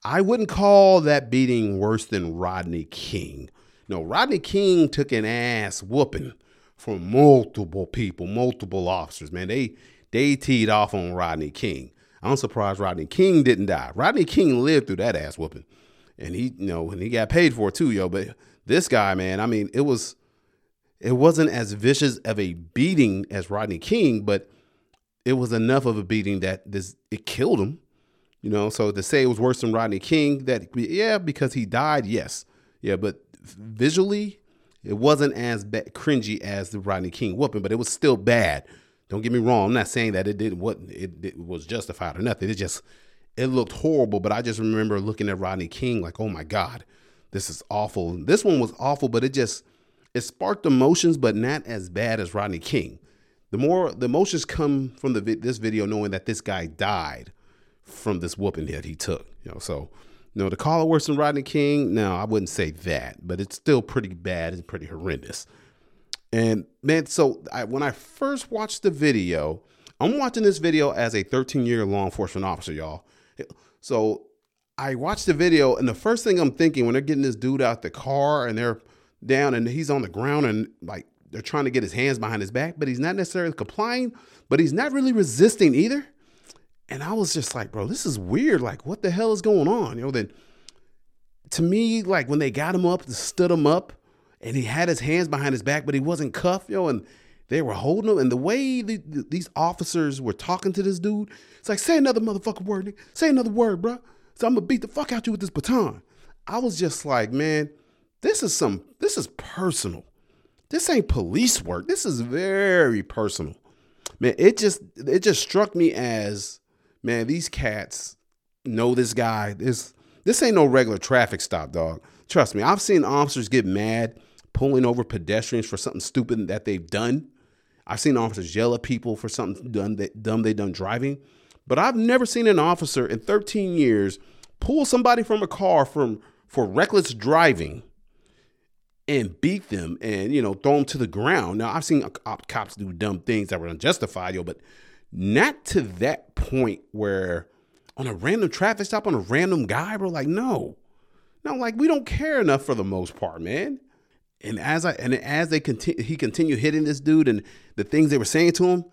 I wouldn't call that beating worse than Rodney King. No, Rodney King took an ass whooping from multiple people, multiple officers. Man, they they teed off on Rodney King. I'm surprised Rodney King didn't die. Rodney King lived through that ass whooping, and he, you know, and he got paid for it too, yo. But this guy, man, I mean, it was, it wasn't as vicious of a beating as Rodney King, but it was enough of a beating that this it killed him. You know, so to say it was worse than Rodney King, that yeah, because he died, yes, yeah, but visually, it wasn't as bad, cringy as the Rodney King whooping, but it was still bad. Don't get me wrong. I'm not saying that it didn't what it, it was justified or nothing. It just it looked horrible. But I just remember looking at Rodney King like, oh my god, this is awful. This one was awful, but it just it sparked emotions, but not as bad as Rodney King. The more the emotions come from the this video, knowing that this guy died from this whooping that he took. You know, so you know, to call it worse than Rodney King, no, I wouldn't say that, but it's still pretty bad and pretty horrendous. And man, so I, when I first watched the video, I'm watching this video as a 13 year law enforcement officer, y'all. So I watched the video, and the first thing I'm thinking when they're getting this dude out the car and they're down and he's on the ground and like they're trying to get his hands behind his back, but he's not necessarily complying, but he's not really resisting either. And I was just like, bro, this is weird. Like, what the hell is going on? You know, then to me, like when they got him up, stood him up, and he had his hands behind his back, but he wasn't cuffed, yo, know, and they were holding him. And the way the, the- these officers were talking to this dude, it's like, say another motherfucking word. Say another word, bro. So I'm gonna beat the fuck out you with this baton. I was just like, man, this is some, this is personal. This ain't police work. This is very personal. Man, it just, it just struck me as, man, these cats know this guy. This this ain't no regular traffic stop, dog. Trust me, I've seen officers get mad pulling over pedestrians for something stupid that they've done. I've seen officers yell at people for something done dumb they done driving. But I've never seen an officer in 13 years pull somebody from a car from for reckless driving and beat them and you know throw them to the ground. Now I've seen cops do dumb things that were unjustified, yo, but not to that point where on a random traffic stop on a random guy, bro. Like no, no, like we don't care enough for the most part, man. And as I and as they continue, he continued hitting this dude and the things they were saying to him,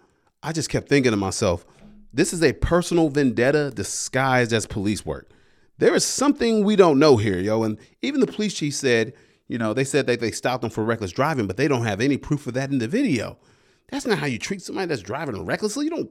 I just kept thinking to myself, this is a personal vendetta disguised as police work. There is something we don't know here, yo. And even the police chief said, you know, they said that they stopped him for reckless driving, but they don't have any proof of that in the video. That's not how you treat somebody that's driving recklessly. You don't,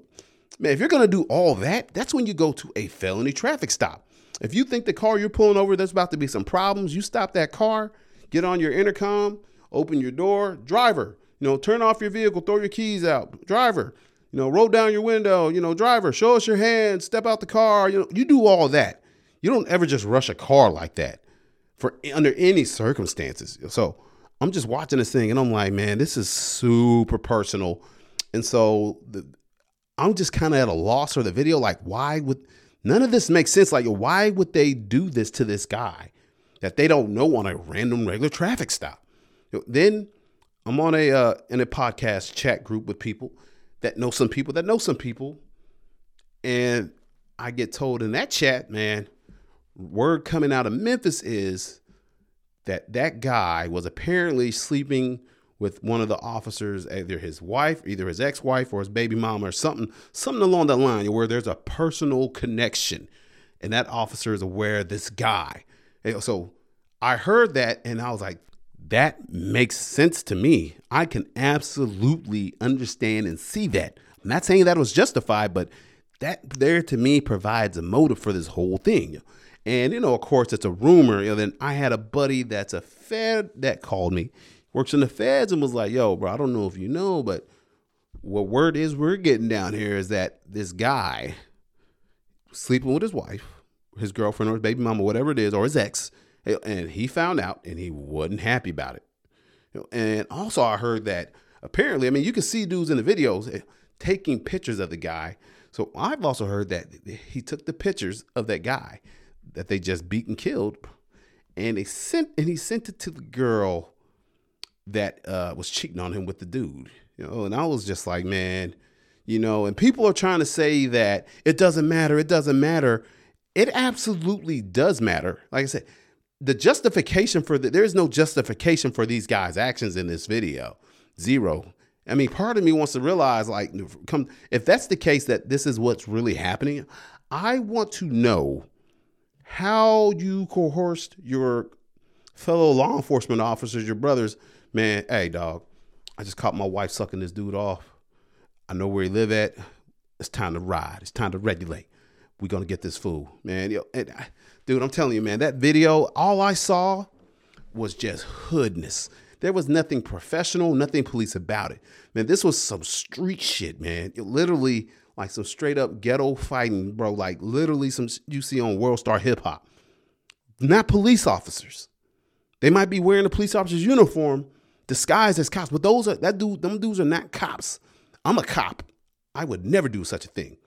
man, if you're gonna do all that, that's when you go to a felony traffic stop. If you think the car you're pulling over, there's about to be some problems, you stop that car, get on your intercom, open your door, driver, you know, turn off your vehicle, throw your keys out, driver, you know, roll down your window, you know, driver, show us your hand, step out the car. You know, you do all that. You don't ever just rush a car like that for under any circumstances. So I'm just watching this thing and I'm like, man, this is super personal. And so the, I'm just kind of at a loss for the video. Like, why would none of this makes sense? Like, why would they do this to this guy that they don't know on a random regular traffic stop? Then I'm on a uh, in a podcast chat group with people that know some people that know some people, and I get told in that chat, man, word coming out of Memphis is that that guy was apparently sleeping with one of the officers, either his wife, either his ex-wife or his baby mama or something, something along that line where there's a personal connection. And that officer is aware of this guy. So I heard that and I was like, that makes sense to me. I can absolutely understand and see that. I'm not saying that was justified, but that there to me provides a motive for this whole thing. And you know, of course, it's a rumor. You know, then I had a buddy that's a Fed that called me, works in the Feds, and was like, "Yo, bro, I don't know if you know, but what word is we're getting down here is that this guy sleeping with his wife, his girlfriend, or his baby mama, whatever it is, or his ex, and he found out, and he wasn't happy about it. You know, And also, I heard that apparently, I mean, you can see dudes in the videos eh, taking pictures of the guy. So I've also heard that he took the pictures of that guy that they just beat and killed, and they sent and he sent it to the girl that uh, was cheating on him with the dude. You know, and I was just like, man, you know, and people are trying to say that it doesn't matter, it doesn't matter. It absolutely does matter. Like I said, the justification for the, there's no justification for these guys' actions in this video. Zero. I mean, part of me wants to realize, like, come if that's the case, that this is what's really happening. I want to know how you coerced your fellow law enforcement officers, your brothers. Man, hey, dog, I just caught my wife sucking this dude off. I know where he live at. It's time to ride. It's time to regulate. We're gonna get this fool, man. And I- dude, I'm telling you, man, that video, all I saw was just hoodness. There was nothing professional, nothing police about it. Man, this was some street shit, man. It literally like some straight up ghetto fighting, bro. Like literally some you see on World Star Hip Hop. Not police officers. They might be wearing a police officer's uniform disguised as cops, but those are that dude, them dudes are not cops. I'm a cop. I would never do such a thing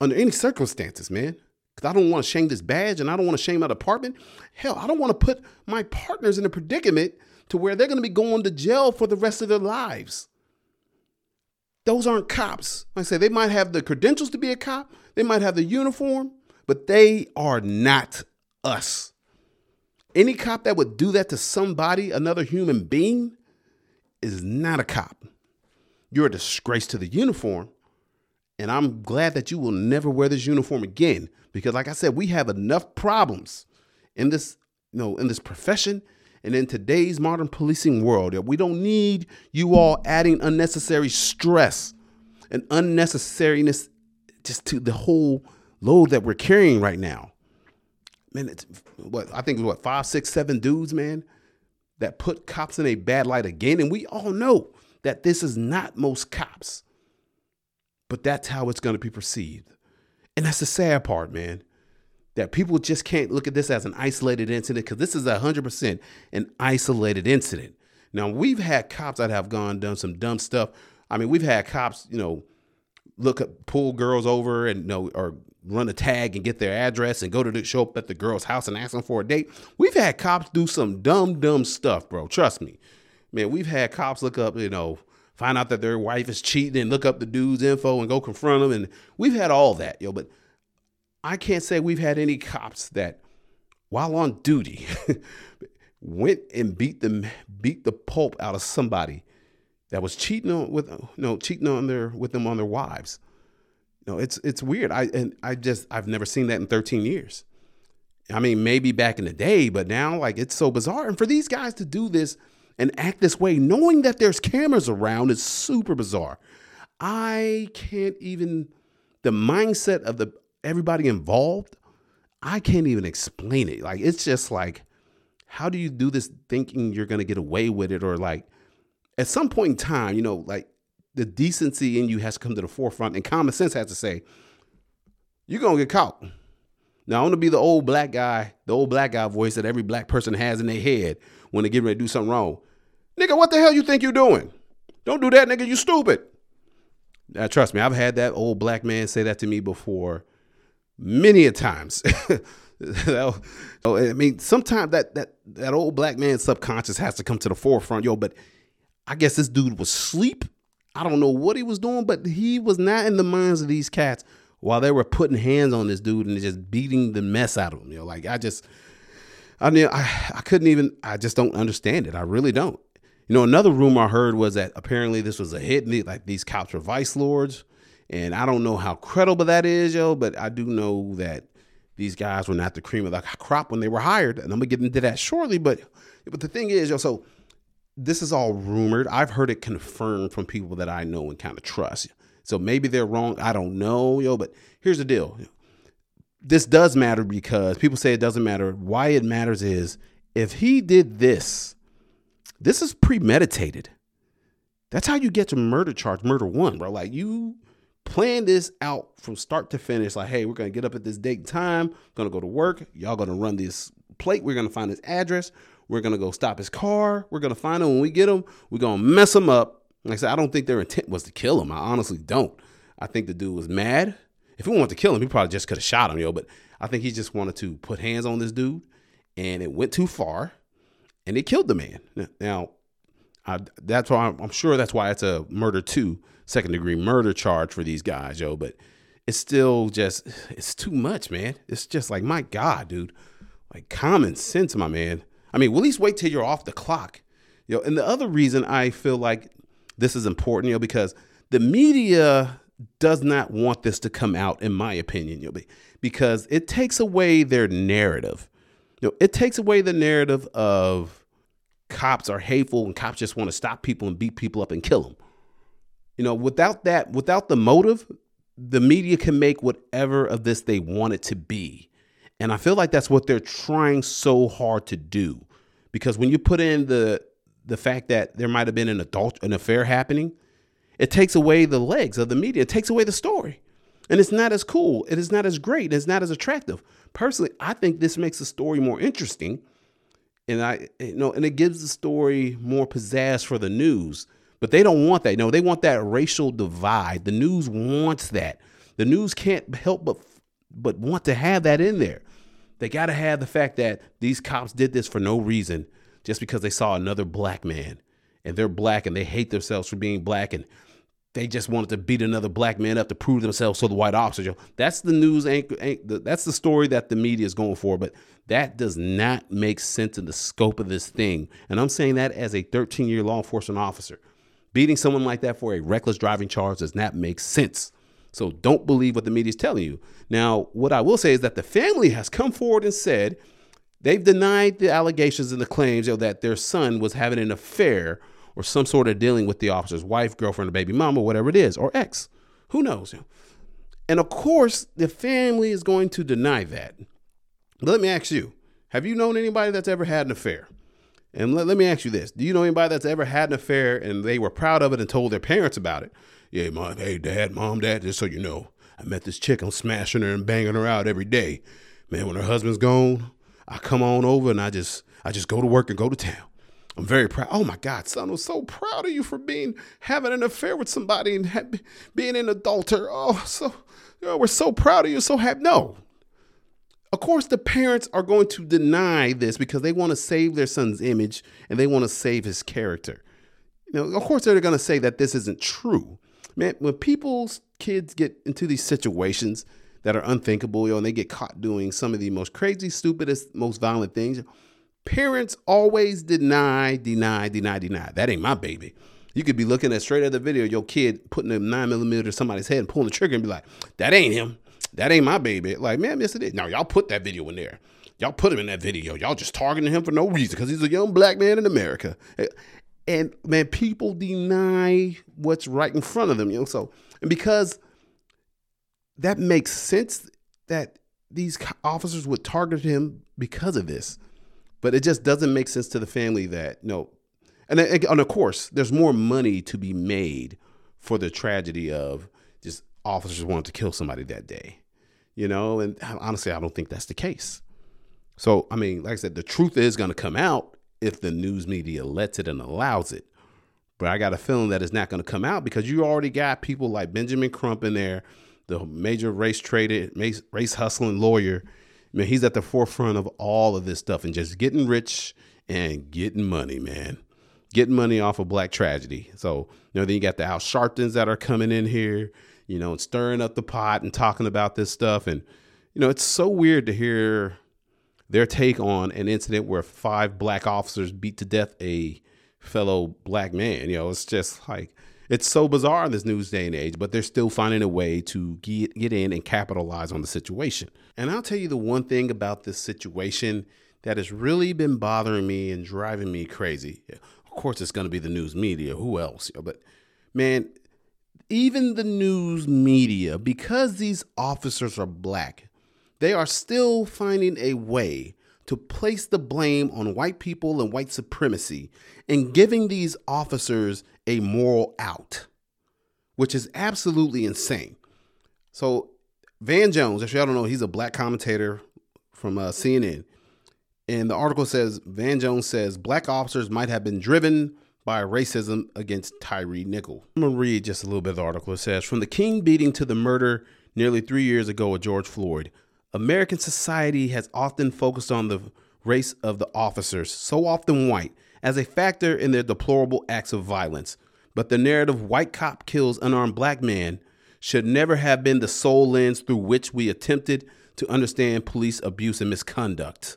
under any circumstances, man. Because I don't want to shame this badge and I don't want to shame my department. Hell, I don't want to put my partners in a predicament to where they're going to be going to jail for the rest of their lives. Those aren't cops. Like I say, they might have the credentials to be a cop, they might have the uniform, but they are not us. Any cop that would do that to somebody, another human being, is not a cop. You're a disgrace to the uniform. And I'm glad that you will never wear this uniform again. Because like I said, we have enough problems in this, you know, in this profession and in today's modern policing world. We don't need you all adding unnecessary stress and unnecessariness just to the whole load that we're carrying right now. Man, it's what I think it was what five, six, seven dudes, man, that put cops in a bad light again. And we all know that this is not most cops, but that's how it's going to be perceived. And that's the sad part, man, that people just can't look at this as an isolated incident because this is 100% an isolated incident. Now, we've had cops that have gone done some dumb stuff. I mean, we've had cops, you know, look at pull girls over and you know or run a tag and get their address and go to the show up at the girl's house and ask them for a date. We've had cops do some dumb, dumb stuff, bro. Trust me. Man, we've had cops look up, you know, find out that their wife is cheating and look up the dude's info and go confront them. And we've had all that, yo. But I can't say we've had any cops that, while on duty, [laughs] went and beat them, beat the pulp out of somebody that was cheating on with, know, cheating on their with them on their wives. Know, it's it's weird. I and I just I've never seen that in 13 years. I mean, maybe back in the day, but now like it's so bizarre. And for these guys to do this and act this way, knowing that there's cameras around, is super bizarre. I can't even the mindset of the everybody involved. I can't even explain it. Like it's just like, how do you do this thinking you're gonna get away with it, or like at some point in time, you know, like the decency in you has to come to the forefront, and common sense has to say, you're gonna get caught. Now I want to be the old black guy, the old black guy voice that every black person has in their head when they get ready to do something wrong. Nigga, what the hell you think you're doing? Don't do that, nigga. You stupid. Now, trust me, I've had that old black man say that to me before, many a times. [laughs] I mean, sometimes that that that old black man subconscious has to come to the forefront, yo. But I guess this dude was asleep. I don't know what he was doing, but he was not in the minds of these cats while they were putting hands on this dude and just beating the mess out of him. You know, like I just, I mean, I, I couldn't even, I just don't understand it. I really don't. You know, another rumor I heard was that apparently this was a hit, like these cops were vice lords. And I don't know how credible that is, yo, but I do know that these guys were not the cream of the [laughs] crop when they were hired. And I'm gonna get into that shortly. But but the thing is, yo, so this is all rumored. I've heard it confirmed from people that I know and kind of trust. So maybe they're wrong. I don't know, yo. But here's the deal. This does matter because people say it doesn't matter. Why it matters is if he did this, this is premeditated. That's how you get to murder charge, murder one, bro. Like you plan this out from start to finish. Like, hey, we're gonna get up at this date and time, gonna go to work. Y'all gonna run this plate. We're gonna find his address. We're gonna go stop his car. We're gonna find him when we get him. We're gonna mess him up. Like I said, I don't think their intent was to kill him. I honestly don't. I think the dude was mad. If he wanted to kill him, he probably just could have shot him, yo. But I think he just wanted to put hands on this dude, and it went too far, and it killed the man. Now, I, that's why I'm, I'm sure that's why it's a murder two, second degree murder charge for these guys, yo. But it's still just it's too much, man. It's just like my God, dude. Like common sense, my man. I mean, well, at least wait till you're off the clock. Know, and the other reason I feel like this is important, you know, because the media does not want this to come out, in my opinion, you because it takes away their narrative. You know, it takes away the narrative of cops are hateful and cops just want to stop people and beat people up and kill them. You know, without that, without the motive, the media can make whatever of this they want it to be. And I feel like that's what they're trying so hard to do. Because when you put in the the fact that there might have been an adult an affair happening, it takes away the legs of the media. It takes away the story. And it's not as cool. It is not as great. It's not as attractive. Personally, I think this makes the story more interesting. And I you know, and it gives the story more pizzazz for the news. But they don't want that. No, they want that racial divide. The news wants that. The news can't help but but want to have that in there. They got to have the fact that these cops did this for no reason, just because they saw another black man and they're black and they hate themselves for being black and they just wanted to beat another black man up to prove themselves to the white officers. Yo, That's the news anchor. That's the story that the media is going for. But that does not make sense in the scope of this thing. And I'm saying that as a 13 year law enforcement officer. Beating someone like that for a reckless driving charge does not make sense. So don't believe what the media is telling you. Now, what I will say is that the family has come forward and said they've denied the allegations and the claims you know, that their son was having an affair or some sort of dealing with the officer's wife, girlfriend, or baby mama, whatever it is, or ex. Who knows? And of course, the family is going to deny that. But let me ask you have you known anybody that's ever had an affair? And let, let me ask you this Do you know anybody that's ever had an affair and they were proud of it and told their parents about it? Yeah, mom, hey, dad, mom, dad, just so you know, I met this chick. I'm smashing her and banging her out every day. Man, when her husband's gone, I come on over and I just I just go to work and go to town. I'm very proud. Oh my God, son, I'm so proud of you for being having an affair with somebody and ha- being an adulterer. Oh, so you know, we're so proud of you. So happy. No, of course, the parents are going to deny this because they want to save their son's image and they want to save his character. You know, of course, they're going to say that this isn't true. Man, when people's kids get into these situations that are unthinkable, you know, and they get caught doing some of the most crazy, stupidest, most violent things, parents always deny, deny, deny, deny. That ain't my baby. You could be looking at straight at the video, your kid putting a nine millimeter to somebody's head and pulling the trigger and be like, that ain't him. That ain't my baby. Like, man, yes, it is. Now, y'all put that video in there. Y'all put him in that video. Y'all just targeting him for no reason because he's a young black man in America. And man, people deny what's right in front of them, you know. So, and because that makes sense that these officers would target him because of this, but it just doesn't make sense to the family that no. And, and of course, there's more money to be made for the tragedy of just officers wanting to kill somebody that day, you know. And [sighs] honestly, I don't think that's the case. So, I mean, like I said, the truth is going to come out if the news media lets it and allows it. But I got a feeling that it's not going to come out because you already got people like Benjamin Crump in there, the major race traded, race, hustling lawyer. I mean, he's at the forefront of all of this stuff and just getting rich and getting money, man. Getting money off of black tragedy. So, you know, then you got the Al Sharptons that are coming in here, you know, and stirring up the pot and talking about this stuff. And, you know, it's so weird to hear their take on an incident where five black officers beat to death a fellow black man. You know, it's just like it's so bizarre in this news day and age, but they're still finding a way to get get in and capitalize on the situation. And I'll tell you the one thing about this situation that has really been bothering me and driving me crazy. Of course, it's going to be the news media. Who else? But man, even the news media, because these officers are black, they are still finding a way to place the blame on white people and white supremacy and giving these officers a moral out, which is absolutely insane. So, Van Jones, if y'all don't know, he's a black commentator from uh, CNN. And the article says Van Jones says black officers might have been driven by racism against Tyre Nichols. I'm gonna read just a little bit of the article. It says From the King beating to the murder nearly three years ago of George Floyd, American society has often focused on the race of the officers, so often white, as a factor in their deplorable acts of violence. But the narrative white cop kills unarmed black man should never have been the sole lens through which we attempted to understand police abuse and misconduct.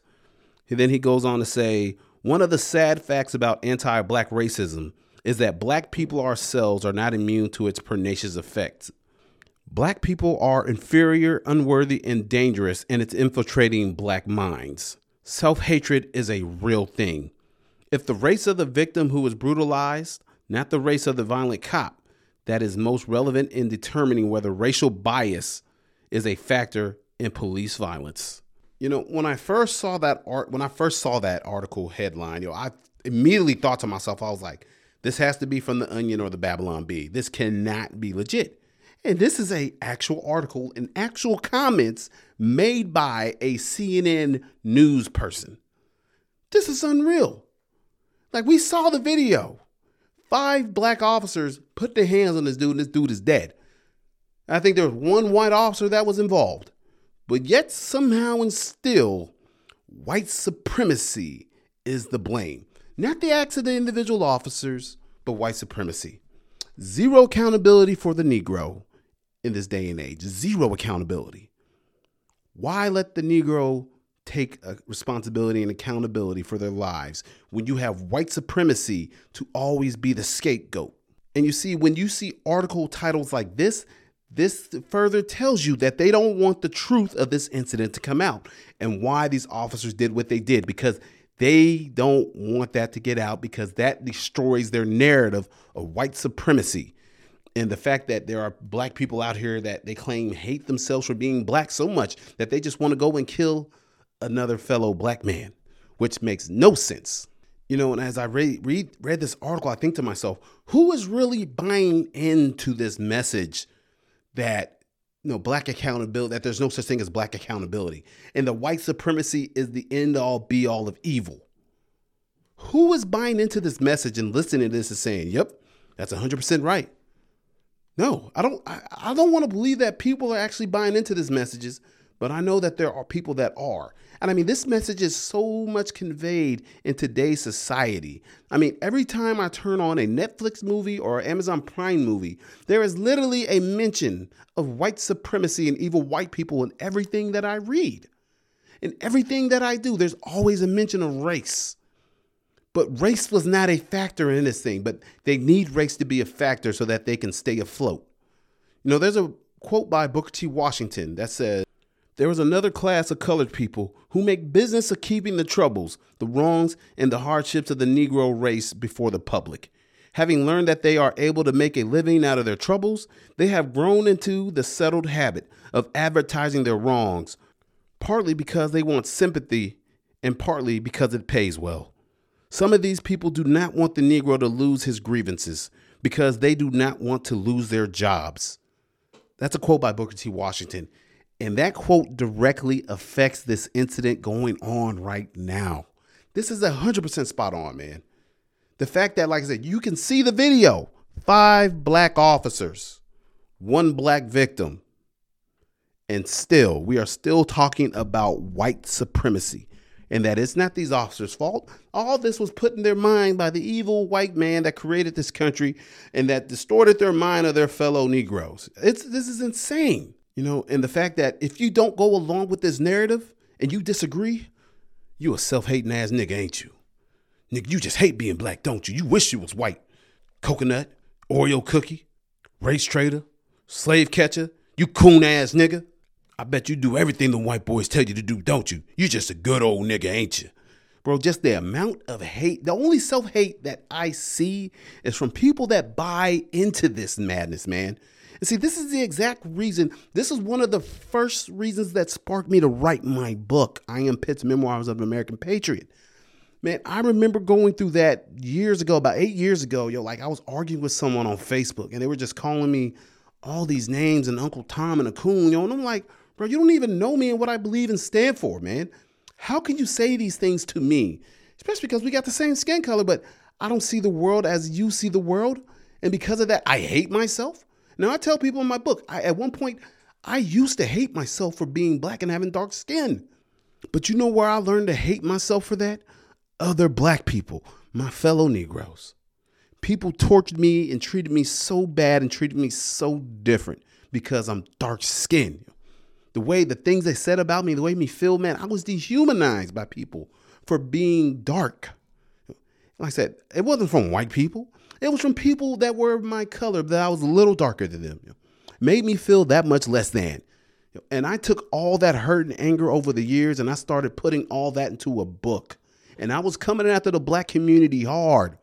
And then he goes on to say, one of the sad facts about anti black racism is that black people ourselves are not immune to its pernicious effects. Black people are inferior, unworthy, and dangerous, and it's infiltrating black minds. Self hatred is a real thing. If the race of the victim who was brutalized, not the race of the violent cop, that is most relevant in determining whether racial bias is a factor in police violence. You know, when I first saw that art, when I first saw that article headline, you know, I immediately thought to myself, I was like, this has to be from the Onion or the Babylon Bee. This cannot be legit. And this is a actual article and actual comments made by a CNN news person. This is unreal. Like we saw the video. Five black officers put their hands on this dude, and this dude is dead. I think there was one white officer that was involved. But yet, somehow and still, white supremacy is the blame. Not the acts of the individual officers, but white supremacy. Zero accountability for the Negro in this day and age. Zero accountability. Why let the Negro take responsibility and accountability for their lives when you have white supremacy to always be the scapegoat? And you see, when you see article titles like this, this further tells you that they don't want the truth of this incident to come out and why these officers did what they did because they don't want that to get out because that destroys their narrative of white supremacy and the fact that there are black people out here that they claim hate themselves for being black so much that they just want to go and kill another fellow black man, which makes no sense. You know, and as I read, read read this article, I think to myself, who is really buying into this message that you know black accountability that there's no such thing as black accountability and the white supremacy is the end all be all of evil? Who is buying into this message and listening to this and saying, "Yep, that's 100% right." No, I don't. I, I don't want to believe that people are actually buying into these messages, but I know that there are people that are. And I mean, this message is so much conveyed in today's society. I mean, every time I turn on a Netflix movie or Amazon Prime movie, there is literally a mention of white supremacy and evil white people in everything that I read. In everything that I do, there's always a mention of race. But race was not a factor in this thing, but they need race to be a factor so that they can stay afloat. You know, there's a quote by Booker T. Washington that says, There was another class of colored people who make business of keeping the troubles, the wrongs, and the hardships of the Negro race before the public. Having learned that they are able to make a living out of their troubles, they have grown into the settled habit of advertising their wrongs, partly because they want sympathy and partly because it pays well. Some of these people do not want the Negro to lose his grievances because they do not want to lose their jobs. That's a quote by Booker T. Washington. And that quote directly affects this incident going on right now. This is 100% spot on, man. The fact that, like I said, you can see the video five black officers, one black victim. And still, we are still talking about white supremacy and that it's not these officers' fault. All this was put in their mind by the evil white man that created this country and that distorted their mind of their fellow Negroes. It's this is insane, you know. And the fact that if you don't go along with this narrative and you disagree, you a self-hating ass nigga, ain't you? Nigga, you just hate being black, don't you? You wish you was white. Coconut, Oreo cookie, race trader, slave catcher, you coon ass nigga. I bet you do everything the white boys tell you to do, don't you? You just a good old nigga, ain't you? Bro, just the amount of hate, the only self hate that I see is from people that buy into this madness, man. And see, this is the exact reason, this is one of the first reasons that sparked me to write my book, I Am Pitts Memoirs of an American Patriot. Man, I remember going through that years ago, about eight years ago. Yo, like I was arguing with someone on Facebook and they were just calling me all these names and Uncle Tom and a coon, yo, and I'm like, Bro, you don't even know me and what I believe and stand for, man. How can you say these things to me? Especially because we got the same skin color, but I don't see the world as you see the world. And because of that, I hate myself. Now, I tell people in my book, I, at one point, I used to hate myself for being black and having dark skin. But you know where I learned to hate myself for that? Other black people, my fellow Negroes. People tortured me and treated me so bad and treated me so different because I'm dark skinned the way the things they said about me, the way me feel, man, I was dehumanized by people for being dark. Like I said, it wasn't from white people. It was from people that were my color, that I was a little darker than them. Made me feel that much less than. And I took all that hurt and anger over the years and I started putting all that into a book. And I was coming after the black community hard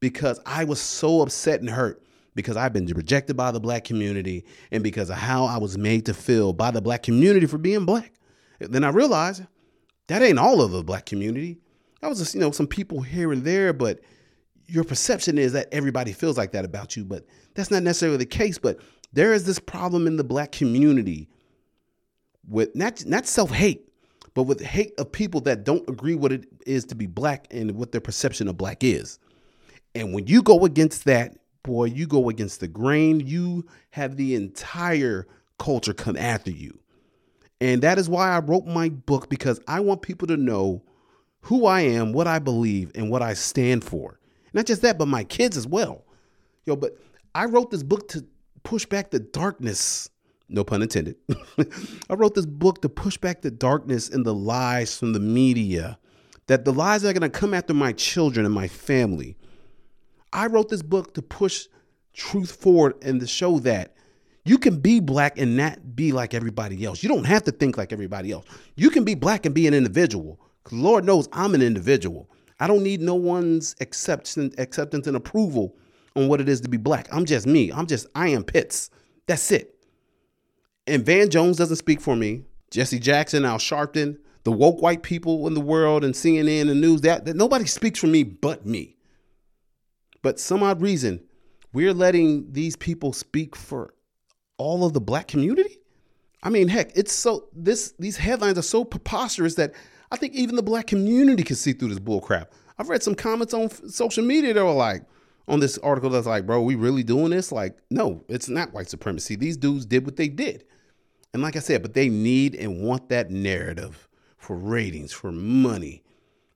because I was so upset and hurt because I've been rejected by the black community and because of how I was made to feel by the black community for being black. Then I realized that ain't all of the black community. That was just, you know, some people here and there, but your perception is that everybody feels like that about you, but that's not necessarily the case. But there is this problem in the black community with not not self-hate, but with hate of people that don't agree what it is to be black and what their perception of black is. And when you go against that, boy, you go against the grain, you have the entire culture come after you. And that is why I wrote my book because I want people to know who I am, what I believe, and what I stand for. Not just that, but my kids as well. Yo, but I wrote this book to push back the darkness. No pun intended. [laughs] I wrote this book to push back the darkness and the lies from the media. That the lies that are to come after my children and my family. I wrote this book to push truth forward and to show that you can be black and not be like everybody else. You don't have to think like everybody else. You can be black and be an individual. Lord knows I'm an individual. I don't need no one's acceptance, acceptance and approval on what it is to be black. I'm just me. I'm just I am Pitts. That's it. And Van Jones doesn't speak for me. Jesse Jackson, Al Sharpton, the woke white people in the world and CNN and news, that, that nobody speaks for me but me. But some odd reason, we're letting these people speak for all of the black community. I mean, heck, it's so this these headlines are so preposterous that I think even the black community can see through this bull crap. I've read some comments on social media that were like on this article that's like, bro, we really doing this? Like, no, it's not white supremacy. These dudes did what they did. And like I said, but they need and want that narrative for ratings, for money,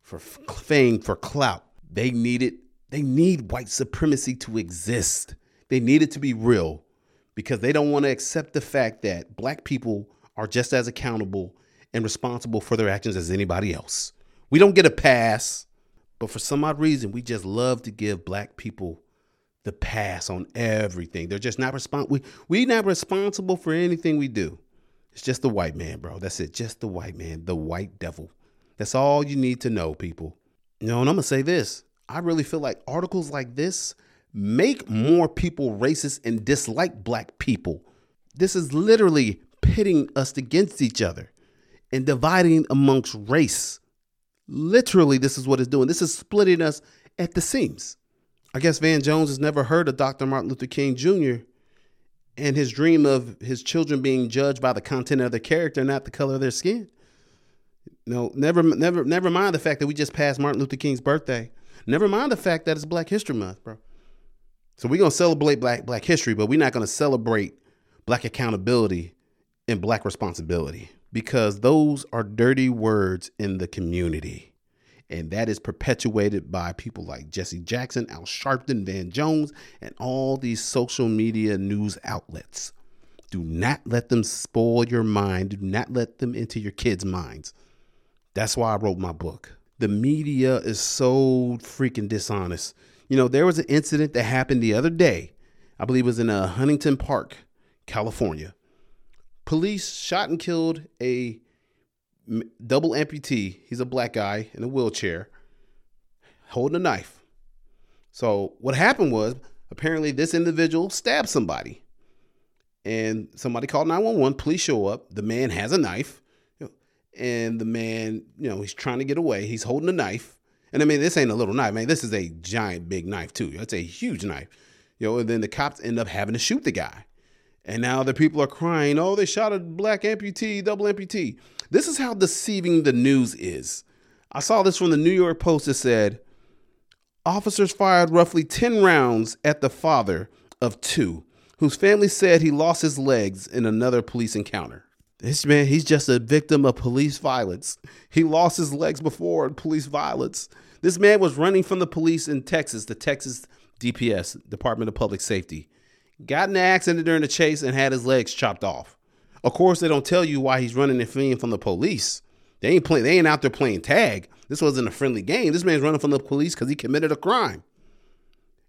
for fame, for clout. They need it. They need white supremacy to exist. They need it to be real because they don't want to accept the fact that black people are just as accountable and responsible for their actions as anybody else. We don't get a pass, but for some odd reason, we just love to give black people the pass on everything. They're just not respons- we we not responsible for anything we do. It's just the white man, bro. That's it. Just the white man, the white devil. That's all you need to know, people. You know, and I'm gonna say this. I really feel like articles like this make more people racist and dislike black people. This is literally pitting us against each other and dividing amongst race. Literally, this is what it's doing. This is splitting us at the seams. I guess Van Jones has never heard of Dr. Martin Luther King Jr. and his dream of his children being judged by the content of their character, not the color of their skin. No, never, never, never mind the fact that we just passed Martin Luther King's birthday. Never mind the fact that it's Black History Month, bro. So we're gonna celebrate Black Black History, but we're not gonna celebrate Black accountability and Black responsibility because those are dirty words in the community. And that is perpetuated by people like Jesse Jackson, Al Sharpton, Van Jones, and all these social media news outlets. Do not let them spoil your mind. Do not let them into your kids' minds. That's why I wrote my book. The media is so freaking dishonest. You know, there was an incident that happened the other day. I believe it was in uh, Huntington Park, California. Police shot and killed a double amputee. He's a black guy in a wheelchair holding a knife. So, what happened was apparently this individual stabbed somebody. And somebody called 911. Police show up. The man has a knife and the man, you know, he's trying to get away. He's holding a knife. And I mean, this ain't a little knife, man. This is a giant, big knife, too. It's a huge knife. You know, and then the cops end up having to shoot the guy. And now the people are crying, oh, they shot a black amputee, double amputee. This is how deceiving the news is. I saw this from the New York Post that said officers fired roughly 10 rounds at the father of two, whose family said he lost his legs in another police encounter. This man, he's just a victim of police violence. He lost his legs before police violence. This man was running from the police in Texas, the Texas DPS, Department of Public Safety. Got in an accident during the chase and had his legs chopped off. Of course, they don't tell you why he's running and fleeing from the police. They ain't playing. They ain't out there playing tag. This wasn't a friendly game. This man's running from the police because he committed a crime.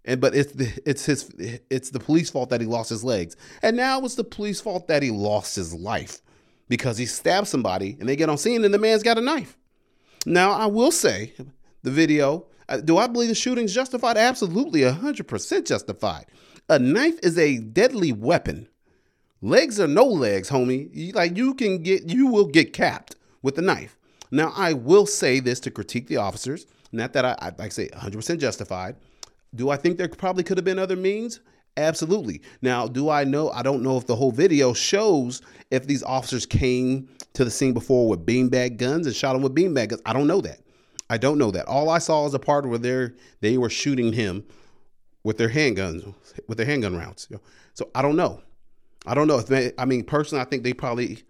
And but it's the it's his it's the police fault that he lost his legs, and now it's the police fault that he lost his life because he stabbed somebody and they get on scene and the man's got a knife. Now I will say, the video. uh, Do I believe the shooting's justified? Absolutely, hundred percent justified. A knife is a deadly weapon. Legs or no legs, homie. You- Like you can get, you will get capped with a knife. Now, I will say this to critique the officers. Not that I, I like say, 100% justified. Do I think there probably could have been other means? Absolutely. Now, do I know? I don't know if the whole video shows if these officers came to the scene before with beanbag guns and shot him with beanbag guns. I don't know that. I don't know that. All I saw is a part where they they were shooting him with their handguns, with their handgun rounds. So I don't know. I don't know if they, I mean personally, I think they probably.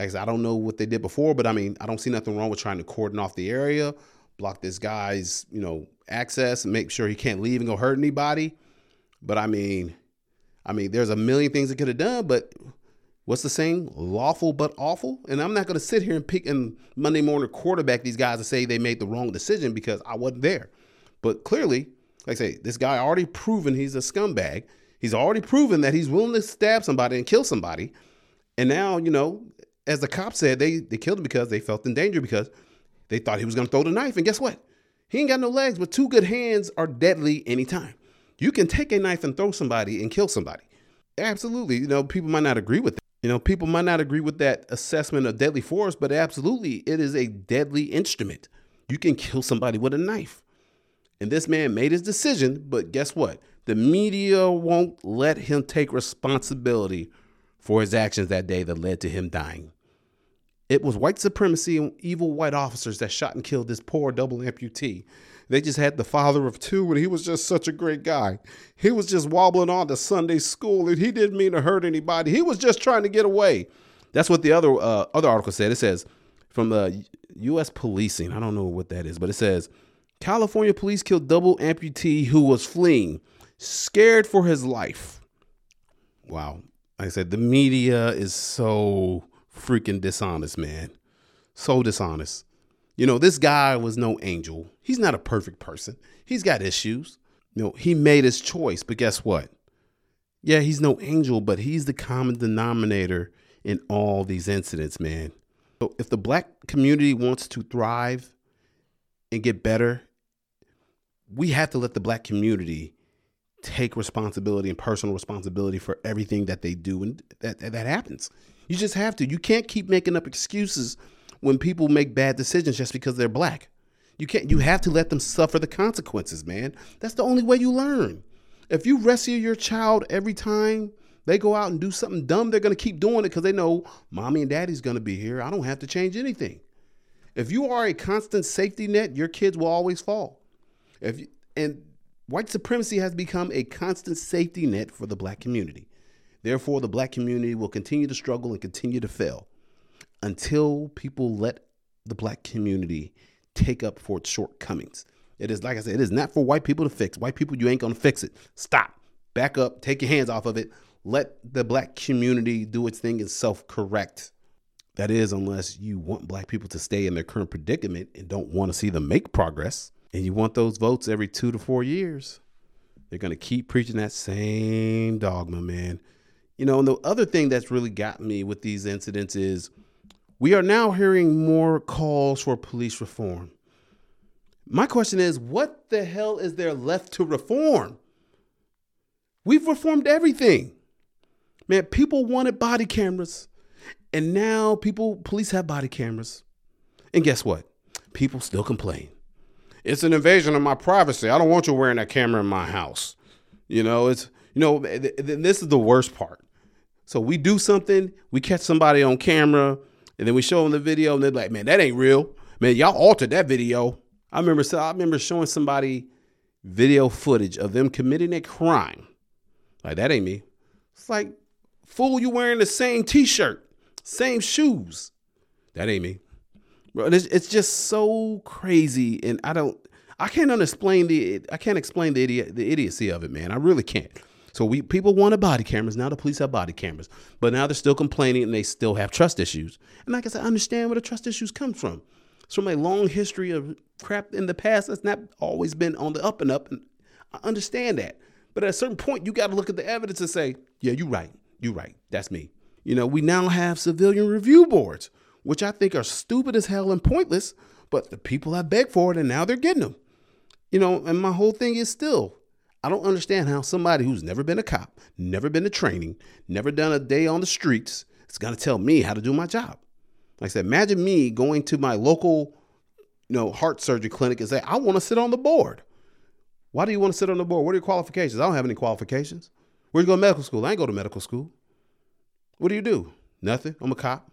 I, don't know what they did before, but I mean, I don't see nothing wrong with trying to cordon off the area, block this guy's, you know, access, make sure he can't leave and go hurt anybody. But I mean, I mean, there's a million things it could have done, but what's the saying? Lawful but awful. And I'm not going to sit here and pick and Monday morning quarterback these guys and say they made the wrong decision because I wasn't there. But clearly, like I say, this guy already proven he's a scumbag. He's already proven that he's willing to stab somebody and kill somebody. And now, you know, as the cop said, they they killed him because they felt in danger because they thought he was going to throw the knife. And guess what? He ain't got no legs, but two good hands are deadly anytime. You can take a knife and throw somebody and kill somebody. Absolutely. You know, people might not agree with that. You know, people might not agree with that assessment of deadly force, but absolutely, it is a deadly instrument. You can kill somebody with a knife. And this man made his decision, but guess what? The media won't let him take responsibility for his actions that day that led to him dying. It was white supremacy and evil white officers that shot and killed this poor double amputee. They just had the father of two, and he was just such a great guy. He was just wobbling on to Sunday school, and he didn't mean to hurt anybody. He was just trying to get away. That's what the other uh, other article said. It says from the U.S. policing. I don't know what that is, but it says California police killed double amputee who was fleeing, scared for his life. Wow. Like I said, the media is so freaking dishonest, man. So dishonest. You know, this guy was no angel. He's not a perfect person. He's got issues. You know, he made his choice, but guess what? Yeah, he's no angel, but he's the common denominator in all these incidents, man. So if the black community wants to thrive and get better, we have to let the black community take responsibility and personal responsibility for everything that they do and that that happens. You just have to. You can't keep making up excuses when people make bad decisions just because they're black. You can't you have to let them suffer the consequences, man. That's the only way you learn. If you rescue your child every time they go out and do something dumb, they're going to keep doing it because they know mommy and daddy's going to be here. I don't have to change anything. If you are a constant safety net, your kids will always fall. If you, and white supremacy has become a constant safety net for the black community. Therefore, the black community will continue to struggle and continue to fail until people let the black community take up for its shortcomings. It is, like I said, it is not for white people to fix. White people, you ain't gonna fix it. Stop. Back up. Take your hands off of it. Let the black community do its thing and self correct. That is, unless you want black people to stay in their current predicament and don't want to see them make progress, and you want those votes every two to four years. They're going to keep preaching that same dogma, man. You know, and the other thing that's really got me with these incidents is we are now hearing more calls for police reform. My question is what the hell is there left to reform? We've reformed everything. Man, people wanted body cameras, and now people, police have body cameras. And guess what? People still complain. It's an invasion of my privacy. I don't want you wearing that camera in my house. You know, it's, you know, th- th- this is the worst part. So we do something, we catch somebody on camera, and then we show them the video, and they're like, "Man, that ain't real. Man, y'all altered that video." I remember, so I remember showing somebody video footage of them committing a crime. Like that ain't me. It's like, fool, you wearing the same T-shirt, same shoes. That ain't me, bro. It's, it's just so crazy, and I don't, I can't explain the, I can't explain the idiot, the idiocy of it, man. I really can't. So we people wanted body cameras. Now the police have body cameras, but now they're still complaining and they still have trust issues. And like I said, I understand where the trust issues come from. It's from a long history of crap in the past that's not always been on the up and up. And I understand that. But at a certain point, you got to look at the evidence and say, yeah, you're right. You're right. That's me. You know, we now have civilian review boards, which I think are stupid as hell and pointless, but the people have begged for it and now they're getting them. You know, and my whole thing is still I don't understand how somebody who's never been a cop, never been to training, never done a day on the streets is going to tell me how to do my job. Like I said, imagine me going to my local, you know, heart surgery clinic and say, I want to sit on the board. Why do you want to sit on the board? What are your qualifications? I don't have any qualifications. Where you go to medical school? I ain't go to medical school. What do you do? Nothing. I'm a cop.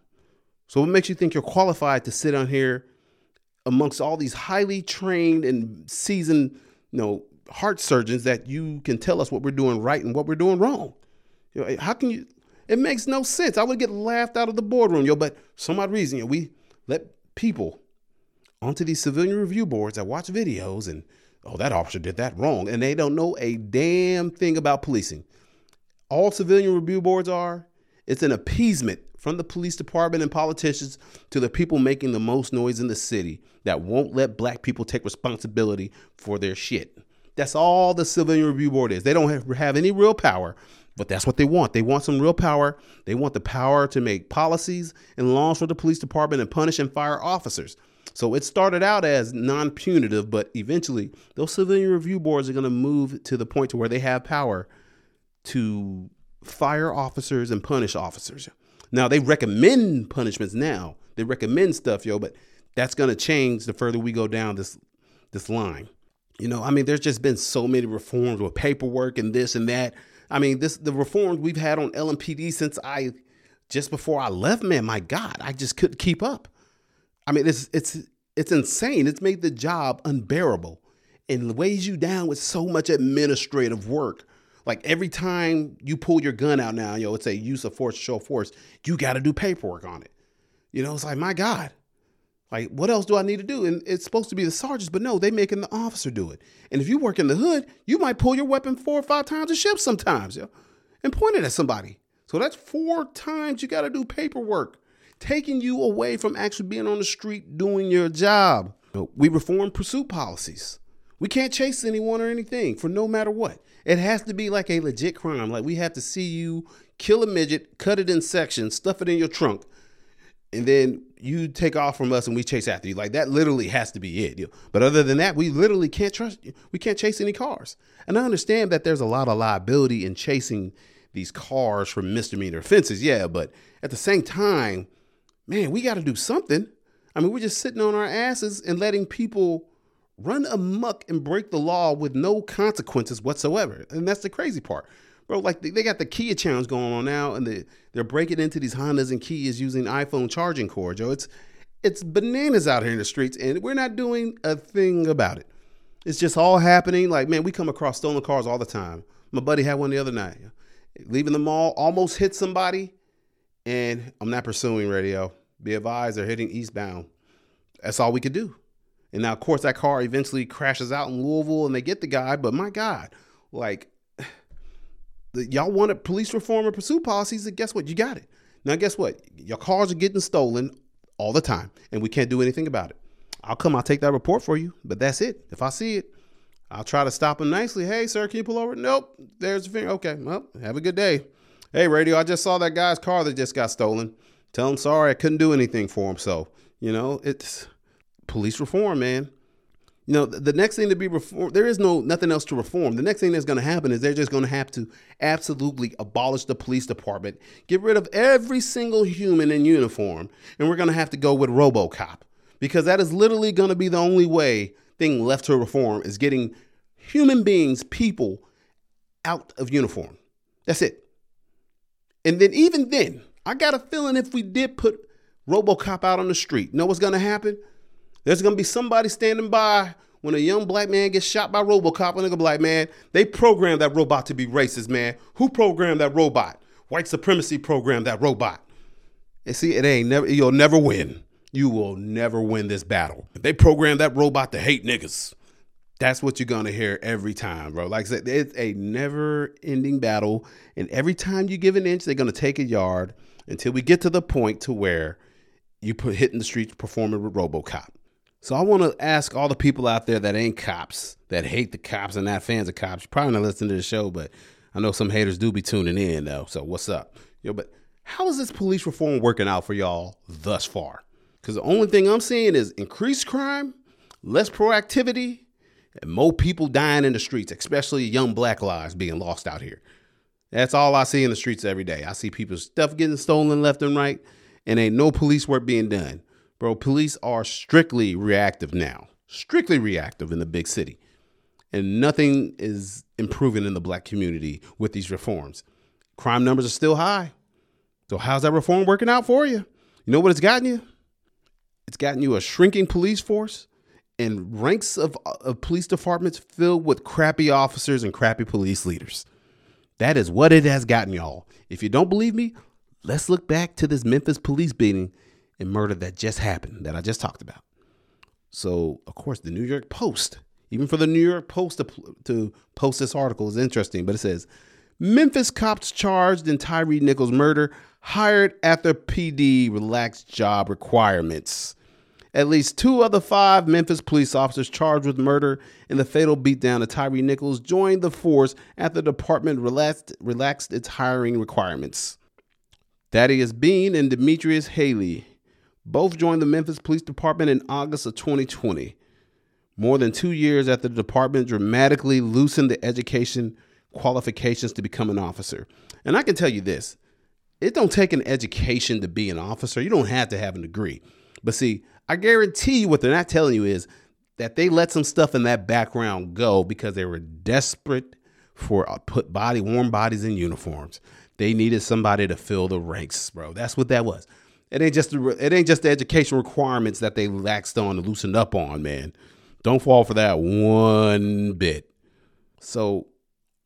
So what makes you think you're qualified to sit on here amongst all these highly trained and seasoned, you know, heart surgeons that you can tell us what we're doing right and what we're doing wrong. You know, how can you? It makes no sense. I would get laughed out of the boardroom, yo. But some odd reason, we let people onto these civilian review boards that watch videos and oh, that officer did that wrong, and they don't know a damn thing about policing. all civilian review boards are, it's an appeasement from the police department and politicians to the people making the most noise in the city that won't let black people take responsibility for their shit. That's all the civilian review board is. They don't have, have any real power, but that's what they want. They want some real power. They want the power to make policies and laws for the police department and punish and fire officers. So it started out as non-punitive, but eventually those civilian review boards are going to move to the point to where they have power to fire officers and punish officers. Now they recommend punishments now. They recommend stuff, yo, but that's to change the further we go down this this line. You know, I mean, there's just been so many reforms with paperwork and this and that. I mean, this the reforms we've had on LMPD since I just before I left, man, my God, I just couldn't keep up. I mean, it's it's it's insane. It's made the job unbearable and weighs you down with so much administrative work. Like every time you pull your gun out now, yo, it's a use of force, show force. You got to do paperwork on it. You know, it's like my God, like what else do I need to do? And it's supposed to be the sergeants, but no, they making the officer do it. And if you work in the hood, you might pull your weapon four or five times a shift sometimes, yo, and point it at somebody. So that's four times you got to do paperwork, taking you away from actually being on the street doing your job. We reform pursuit policies. We can't chase anyone or anything for no matter what. It has to be like a legit crime. Like we have to see you kill a midget, cut it in sections, stuff it in your trunk, and then you take off from us and we chase after you. Like that literally has to be it. But other than that, we literally can't trust you. We can't chase any cars. And I understand that there's a lot of liability in chasing these cars for misdemeanor offenses. Yeah, but at the same time, man, we got to do something. I mean, we're just sitting on our asses and letting people run amuck and break the law with no consequences whatsoever. And that's the crazy part. Bro, like they, got the Kia challenge going on now, and they, they're breaking into these Hondas and Kias using iPhone charging cords. Yo, it's it's bananas out here in the streets, and we're not doing a thing about it. It's just all happening. Like, man, we come across stolen cars all the time. My buddy had one the other night. Leaving the mall, almost hit somebody, and I'm not pursuing radio. Be advised, they're hitting eastbound. That's all we could do. And now, of course, that car eventually crashes out in Louisville and they get the guy. But my God, like, [sighs] y'all wanted police reform and pursuit policies. And guess what? You got it. Now, guess what? Your cars are getting stolen all the time and we can't do anything about it. I'll come, I'll take that report for you. But that's it. If I see it, I'll try to stop him nicely. Hey, sir, can you pull over? Nope. There's the finger. Okay. Well, have a good day. Hey, radio, I just saw that guy's car that just got stolen. Tell him sorry, I couldn't do anything for him. So, you know, it's police reform, man. You know, the next thing to be reformed, there is no nothing else to reform. The next thing that's going to happen is they're just going to have to absolutely abolish the police department, get rid of every single human in uniform, and we're going to have to go with RoboCop because that is literally going to be the only way thing left to reform is getting human beings, people, out of uniform. That's it. And then even then, I got a feeling if we did put RoboCop out on the street, know what's going to happen? There's gonna be somebody standing by when a young black man gets shot by RoboCop, a nigga black man, they programmed that robot to be racist, man. Who programmed that robot? White supremacy programmed that robot. And see, it ain't never. You'll never win. You will never win this battle. They programmed that robot to hate niggas, that's what you're gonna hear every time, bro. Like I said, it's a never-ending battle, and every time you give an inch, they're gonna take a yard until we get to the point to where you put hitting the streets performing with RoboCop. So I want to ask all the people out there that ain't cops, that hate the cops and not fans of cops. You're probably not listening to the show, but I know some haters do be tuning in though. So what's up? Yo, but how is this police reform working out for y'all thus far? Because the only thing I'm seeing is increased crime, less proactivity, and more people dying in the streets, especially young black lives being lost out here. That's all I see in the streets every day. I see people's stuff getting stolen left and right, and ain't no police work being done. Bro, police are strictly reactive now, strictly reactive in the big city. And nothing is improving in the black community with these reforms. Crime numbers are still high. So, how's that reform working out for you? You know what it's gotten you? It's gotten you a shrinking police force and ranks of, of police departments filled with crappy officers and crappy police leaders. That is what it has gotten y'all. If you don't believe me, let's look back to this Memphis police beating and murder that just happened that I just talked about. So, of course, the New York Post, even for the New York Post to, to post this article is interesting, but it says Memphis cops charged in Tyre Nichols murder hired after PD relaxed job requirements. At least two of the five Memphis police officers charged with murder in the fatal beatdown of Tyre Nichols joined the force after the department relaxed, relaxed its hiring requirements. Tadarrius Bean and Demetrius Haley both joined the Memphis Police Department in August of 2020, more than two years after the department dramatically loosened the education qualifications to become an officer. And I can tell you this it don't take an education to be an officer. You don't have to have a degree. But see, I guarantee you what they're not telling you is that they let some stuff in that background go because they were desperate for uh, put body warm bodies in uniforms. They needed somebody to fill the ranks, bro. That's what that was. It ain't just the, it ain't just the education requirements that they laxed on and loosened up on, man. Don't fall for that one bit. So,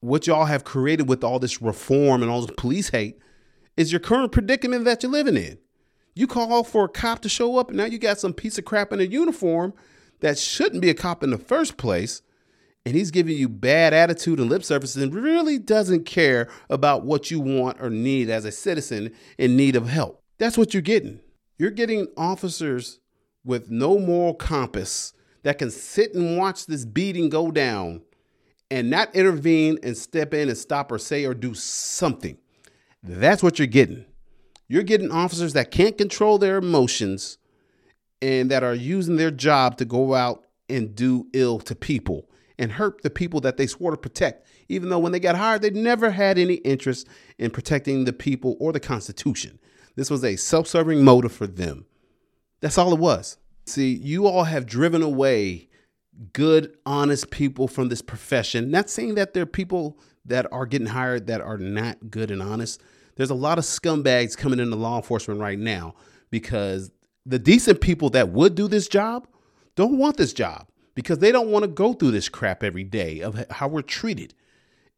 what y'all have created with all this reform and all this police hate is your current predicament that you're living in. You call for a cop to show up, and now you got some piece of crap in a uniform that shouldn't be a cop in the first place, and he's giving you bad attitude and lip service and really doesn't care about what you want or need as a citizen in need of help. That's what you're getting. You're getting officers with no moral compass that can sit and watch this beating go down and not intervene and step in and stop or say or do something. That's what you're getting. You're getting officers that can't control their emotions and that are using their job to go out and do ill to people and hurt the people that they swore to protect, even though when they got hired, they never had any interest in protecting the people or the Constitution. This was a self serving motive for them. That's all it was. See, you all have driven away good, honest people from this profession. Not saying that there are people that are getting hired that are not good and honest. There's a lot of scumbags coming into law enforcement right now because the decent people that would do this job don't want this job because they don't want to go through this crap every day of how we're treated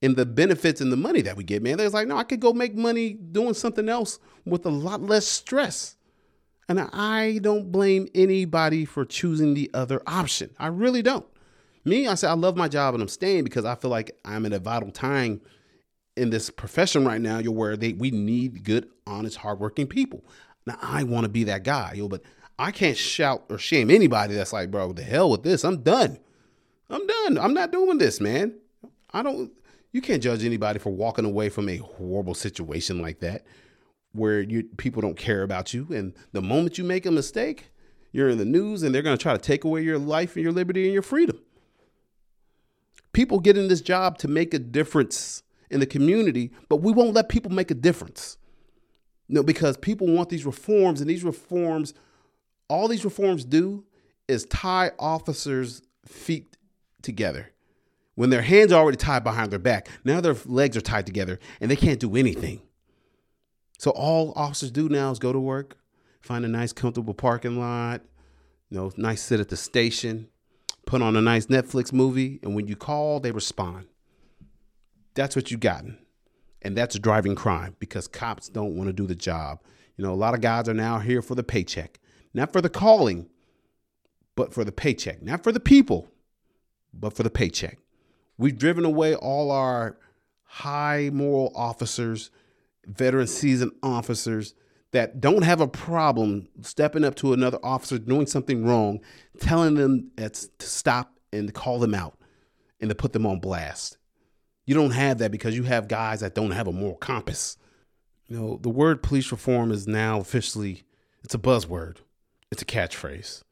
and the benefits and the money that we get, man. They're like, no, I could go make money doing something else with a lot less stress. And I don't blame anybody for choosing the other option. I really don't. Me, I say I love my job and I'm staying because I feel like I'm in a vital time in this profession right now, you're where they we need good, honest, hardworking people. Now I want to be that guy, yo, but I can't shout or shame anybody that's like, bro, the hell with this. I'm done. I'm done. I'm not doing this, man. I don't you can't judge anybody for walking away from a horrible situation like that where you people don't care about you and the moment you make a mistake, you're in the news and they're going to try to take away your life and your liberty and your freedom. People get in this job to make a difference in the community, but we won't let people make a difference. No, because people want these reforms, and these reforms, all these reforms do is tie officers' feet together. When their hands are already tied behind their back, now their legs are tied together and they can't do anything. So all officers do now is go to work, find a nice, comfortable parking lot, you know, nice sit at the station, put on a nice Netflix movie, and when you call, they respond. That's what you gotten. And that's driving crime because cops don't want to do the job. You know, a lot of guys are now here for the paycheck, not for the calling, but for the paycheck, not for the people, but for the paycheck. We've driven away all our high moral officers, veteran seasoned officers that don't have a problem stepping up to another officer doing something wrong, telling them to stop and call them out and to put them on blast. You don't have that because you have guys that don't have a moral compass. You know, the word police reform is now officially it's a buzzword. It's a catchphrase.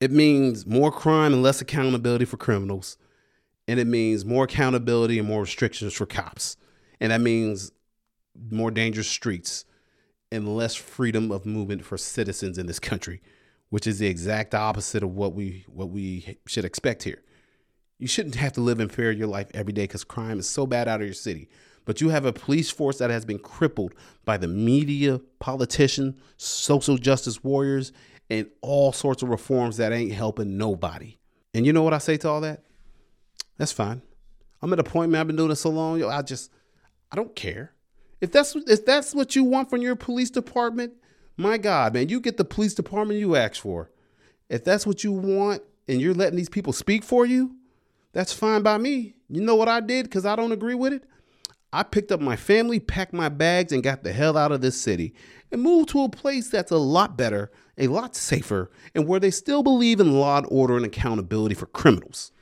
It means more crime and less accountability for criminals. And it means more accountability and more restrictions for cops. And that means more dangerous streets and less freedom of movement for citizens in this country, which is the exact opposite of what we what we should expect here. You shouldn't have to live in fear of your life every day because crime is so bad out of your city. But you have a police force that has been crippled by the media, politicians, social justice warriors, and all sorts of reforms that ain't helping nobody. And you know what I say to all that? That's fine. I'm at a point, man. I've been doing this so long. Yo, I just, I don't care. If that's if that's what you want from your police department, my God, man, you get the police department you ask for. If that's what you want, and you're letting these people speak for you, that's fine by me. You know what I did because I don't agree with it? I picked up my family, packed my bags, and got the hell out of this city and moved to a place that's a lot better, a lot safer, and where they still believe in law and order and accountability for criminals.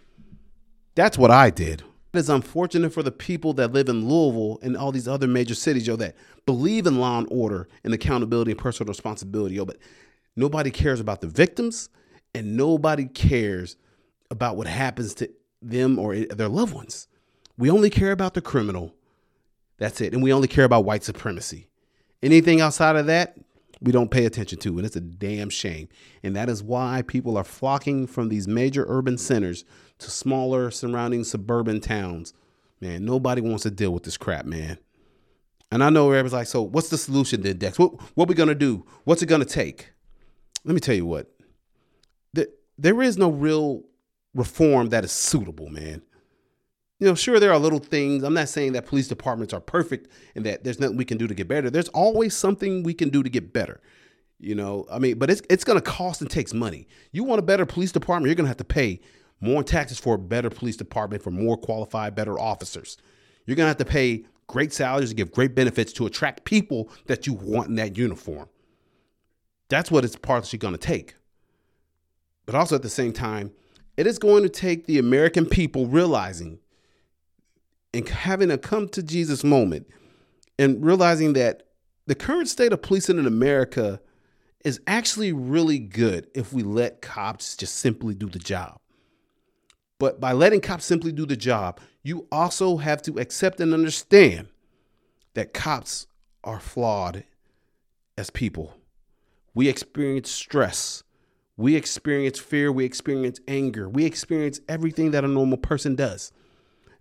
That's what I did. It is unfortunate for the people that live in Louisville and all these other major cities, yo, that believe in law and order and accountability and personal responsibility, yo, but nobody cares about the victims and nobody cares about what happens to them or their loved ones. We only care about the criminal. That's it. And we only care about white supremacy. Anything outside of that, we don't pay attention to. And it's a damn shame. And that is why people are flocking from these major urban centers to smaller surrounding suburban towns. Man, nobody wants to deal with this crap, man. And I know everybody's like, so what's the solution then, Dex? What what we gonna do? What's it gonna take? Let me tell you what. There, there is no real reform that is suitable, man. You know, sure there are little things. I'm not saying that police departments are perfect and that there's nothing we can do to get better. There's always something we can do to get better. You know, I mean, but it's it's gonna cost and takes money. You want a better police department, you're gonna have to pay more taxes for a better police department, for more qualified, better officers. You're going to have to pay great salaries and give great benefits to attract people that you want in that uniform. That's what it's partially going to take. But also at the same time, it is going to take the American people realizing and having a come to Jesus moment and realizing that the current state of policing in America is actually really good if we let cops just simply do the job. But by letting cops simply do the job, you also have to accept and understand that cops are flawed as people. We experience stress. We experience fear. We experience anger. We experience everything that a normal person does.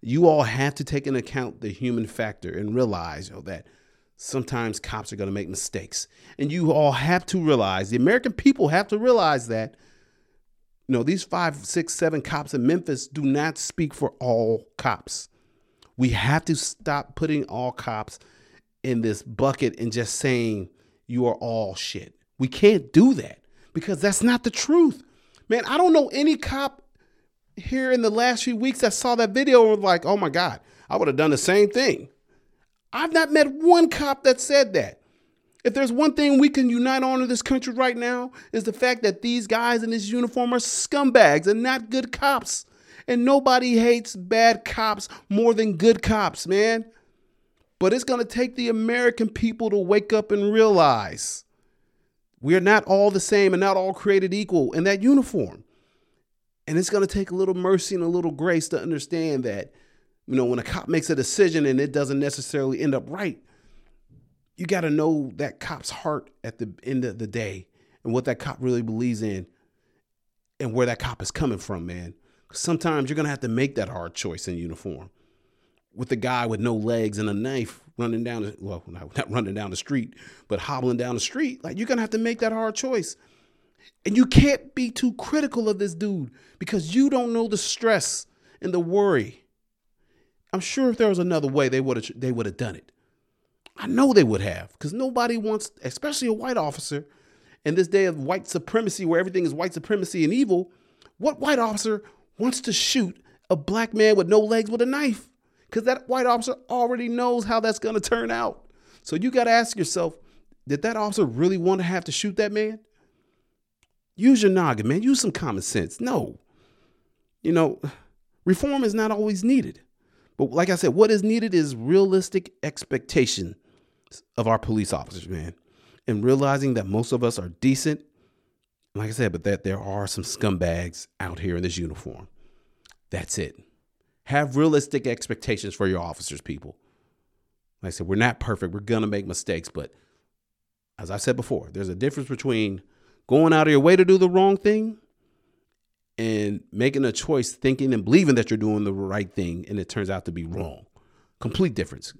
You all have to take into account the human factor and realize know, that sometimes cops are going to make mistakes. And you all have to realize, the American people have to realize that you know, these five, six, seven cops in Memphis do not speak for all cops. We have to stop putting all cops in this bucket and just saying you are all shit. We can't do that because that's not the truth. Man, I don't know any cop here in the last few weeks that saw that video and was like, oh my God, I would have done the same thing. I've not met one cop that said that. If there's one thing we can unite on in this country right now, is the fact that these guys in this uniform are scumbags and not good cops. And nobody hates bad cops more than good cops, man. But it's going to take the American people to wake up and realize we're not all the same and not all created equal in that uniform. And it's going to take a little mercy and a little grace to understand that, you know, when a cop makes a decision and it doesn't necessarily end up right, you got to know that cop's heart at the end of the day and what that cop really believes in and where that cop is coming from, man. Sometimes you're going to have to make that hard choice in uniform with a guy with no legs and a knife running down the, well, [laughs] not running down the street, but hobbling down the street. Like you're going to have to make that hard choice. And you can't be too critical of this dude because you don't know the stress and the worry. I'm sure if there was another way, they would have they would have done it. I know they would have, because nobody wants, especially a white officer, in this day of white supremacy where everything is white supremacy and evil. What white officer wants to shoot a black man with no legs with a knife? Because that white officer already knows how that's going to turn out. So you got to ask yourself, did that officer really want to have to shoot that man? Use your noggin, man. Use some common sense. No. You know, reform is not always needed. But like I said, what is needed is realistic expectation of our police officers, man, and realizing that most of us are decent. Like I said, but that there are some scumbags out here in this uniform. That's it. Have realistic expectations for your officers, people. Like I said, we're not perfect. We're going to make mistakes. But as I said before, there's a difference between going out of your way to do the wrong thing and making a choice thinking and believing that you're doing the right thing and it turns out to be wrong. Complete difference.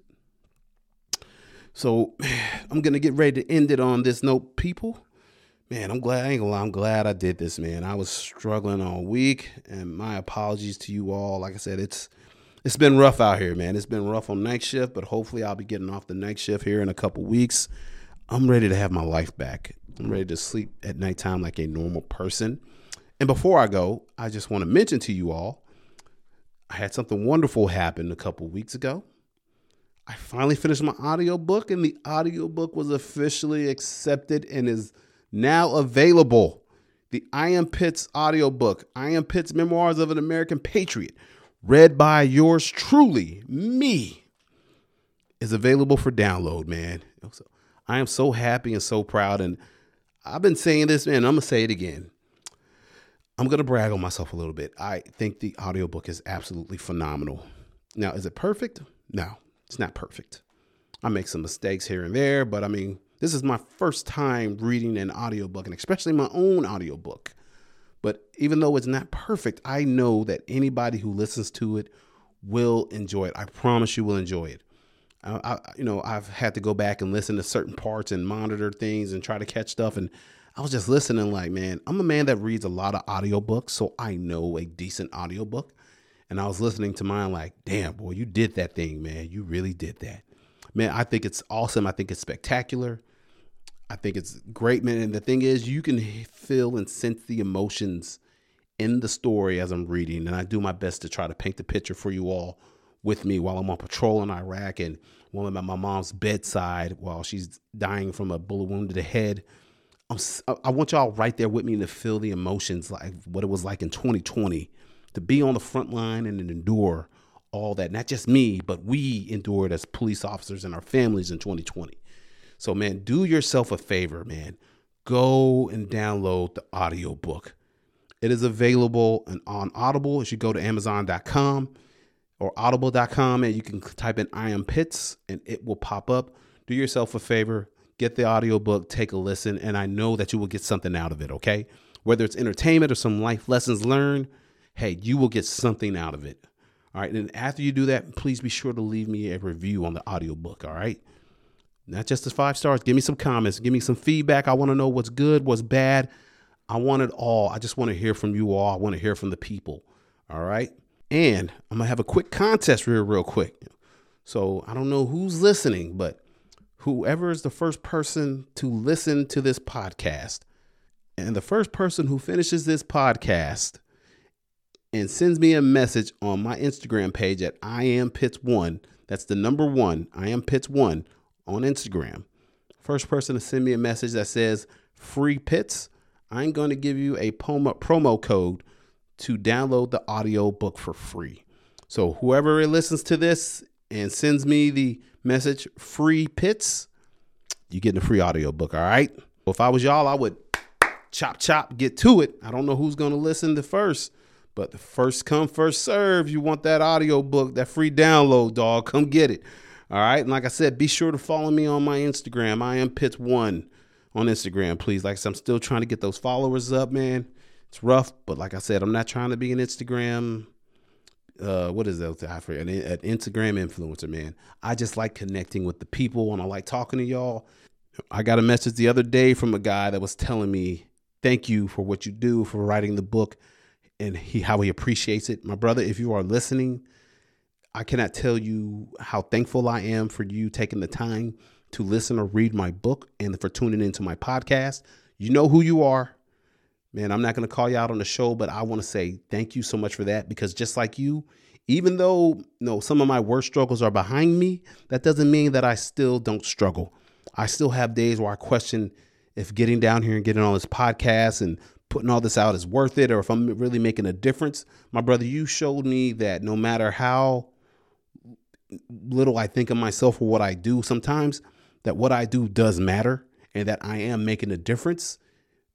So [sighs] I'm gonna get ready to end it on this note, people. Man, I'm glad I ain't gonna lie, I'm glad I did this, man. I was struggling all week, and my apologies to you all. Like I said, it's it's been rough out here, man. It's been rough on night shift, but hopefully I'll be getting off the night shift here in a couple weeks. I'm ready to have my life back. I'm ready to sleep at nighttime like a normal person. And before I go, I just want to mention to you all I had something wonderful happen a couple weeks ago. I finally finished my audiobook and the audiobook was officially accepted and is now available. The I Am Pitts audiobook, I Am Pitts Memoirs of an American Patriot, read by yours truly, me, is available for download, man. I am so happy and so proud. And I've been saying this, man, I'm going to say it again. I'm going to brag on myself a little bit. I think the audiobook is absolutely phenomenal. Now, is it perfect? No, it's not perfect. I make some mistakes here and there, but I mean, this is my first time reading an audiobook and especially my own audiobook. But even though it's not perfect, I know that anybody who listens to it will enjoy it. I promise you will enjoy it. I, you know, I've had to go back and listen to certain parts and monitor things and try to catch stuff. And I was just listening, like, man, I'm a man that reads a lot of audiobooks, so I know a decent audiobook. And I was listening to mine, like, damn, boy, you did that thing, man. You really did that. Man, I think it's awesome. I think it's spectacular. I think it's great, man. And the thing is, you can feel and sense the emotions in the story as I'm reading. And I do my best to try to paint the picture for you all with me while I'm on patrol in Iraq and while I'm at my mom's bedside while she's dying from a bullet wound to the head. I'm, I want y'all right there with me to feel the emotions, like what it was like in 2020 to be on the front line and endure all that. Not just me, but we endured as police officers and our families in 2020. So, man, do yourself a favor, man. Go and download the audiobook. It is available on Audible. You should go to Amazon.com or audible.com and you can type in I am Pitts and it will pop up. Do yourself a favor, get the audiobook, take a listen, and I know that you will get something out of it, okay? Whether it's entertainment or some life lessons learned, hey, you will get something out of it. All right. And after you do that, please be sure to leave me a review on the audiobook. All right. Not just the five stars. Give me some comments. Give me some feedback. I want to know what's good, what's bad. I want it all. I just want to hear from you all. I want to hear from the people. All right. And I'm gonna have a quick contest real, real quick. So I don't know who's listening, but whoever is the first person to listen to this podcast, and the first person who finishes this podcast and sends me a message on my Instagram page at I am Pitts one. That's the number one. I am Pitts one on Instagram. First person to send me a message that says free Pitts. I'm going to give you a promo, promo code to download the audio book for free. So whoever listens to this and sends me the message free Pitts, you get a free audio book. All right. Well, if I was y'all, I would chop chop get to it. I don't know who's going to listen to first, but the first come first serve. You want that audio book, that free download, dog? Come get it. All right. And like I said, be sure to follow me on my Instagram. I am Pitts one on Instagram, please. Like I said, I'm still trying to get those followers up, man. It's rough, but like I said, I'm not trying to be an Instagram. Uh, what is that? I forget. An, an Instagram influencer, man. I just like connecting with the people, and I like talking to y'all. I got a message the other day from a guy that was telling me, "Thank you for what you do for writing the book, and he how he appreciates it." My brother, if you are listening, I cannot tell you how thankful I am for you taking the time to listen or read my book and for tuning into my podcast. You know who you are. Man, I'm not going to call you out on the show, but I want to say thank you so much for that because just like you, even though you know, some of my worst struggles are behind me, that doesn't mean that I still don't struggle. I still have days where I question if getting down here and getting on this podcast and putting all this out is worth it or if I'm really making a difference. My brother, you showed me that no matter how little I think of myself or what I do sometimes, that what I do does matter and that I am making a difference.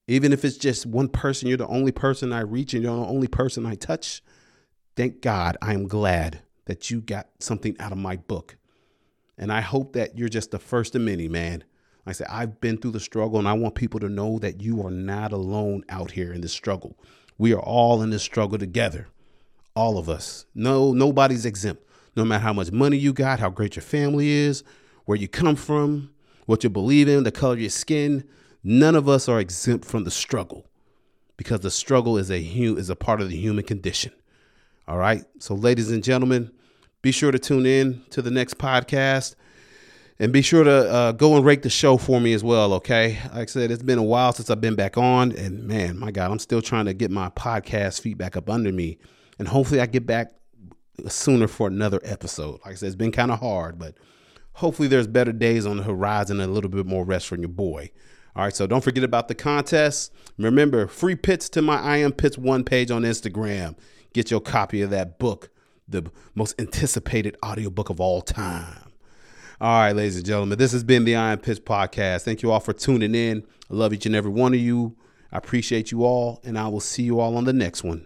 Even if it's just one person, you're the only person I reach and you're the only person I touch. Thank God I am glad that you got something out of my book. And I hope that you're just the first of many, man. I said, I've been through the struggle and I want people to know that you are not alone out here in this struggle. We are all in this struggle together. All of us. No, nobody's exempt no matter how much money you got, how great your family is, where you come from, what you believe in, the color of your skin, none of us are exempt from the struggle because the struggle is a is a part of the human condition. All right? So ladies and gentlemen, be sure to tune in to the next podcast and be sure to uh, go and rate the show for me as well, okay? Like I said, it's been a while since I've been back on and man, my god, I'm still trying to get my podcast feedback up under me and hopefully I get back sooner for another episode. Like I said, it's been kind of hard, but hopefully there's better days on the horizon and a little bit more rest from your boy. All right, so don't forget about the contest. Remember, free Pitts to my I Am Pitts one page on Instagram. Get your copy of that book, the most anticipated audiobook of all time. All right, ladies and gentlemen, this has been the I Am Pitts podcast. Thank you all for tuning in. I love each and every one of you. I appreciate you all, and I will see you all on the next one.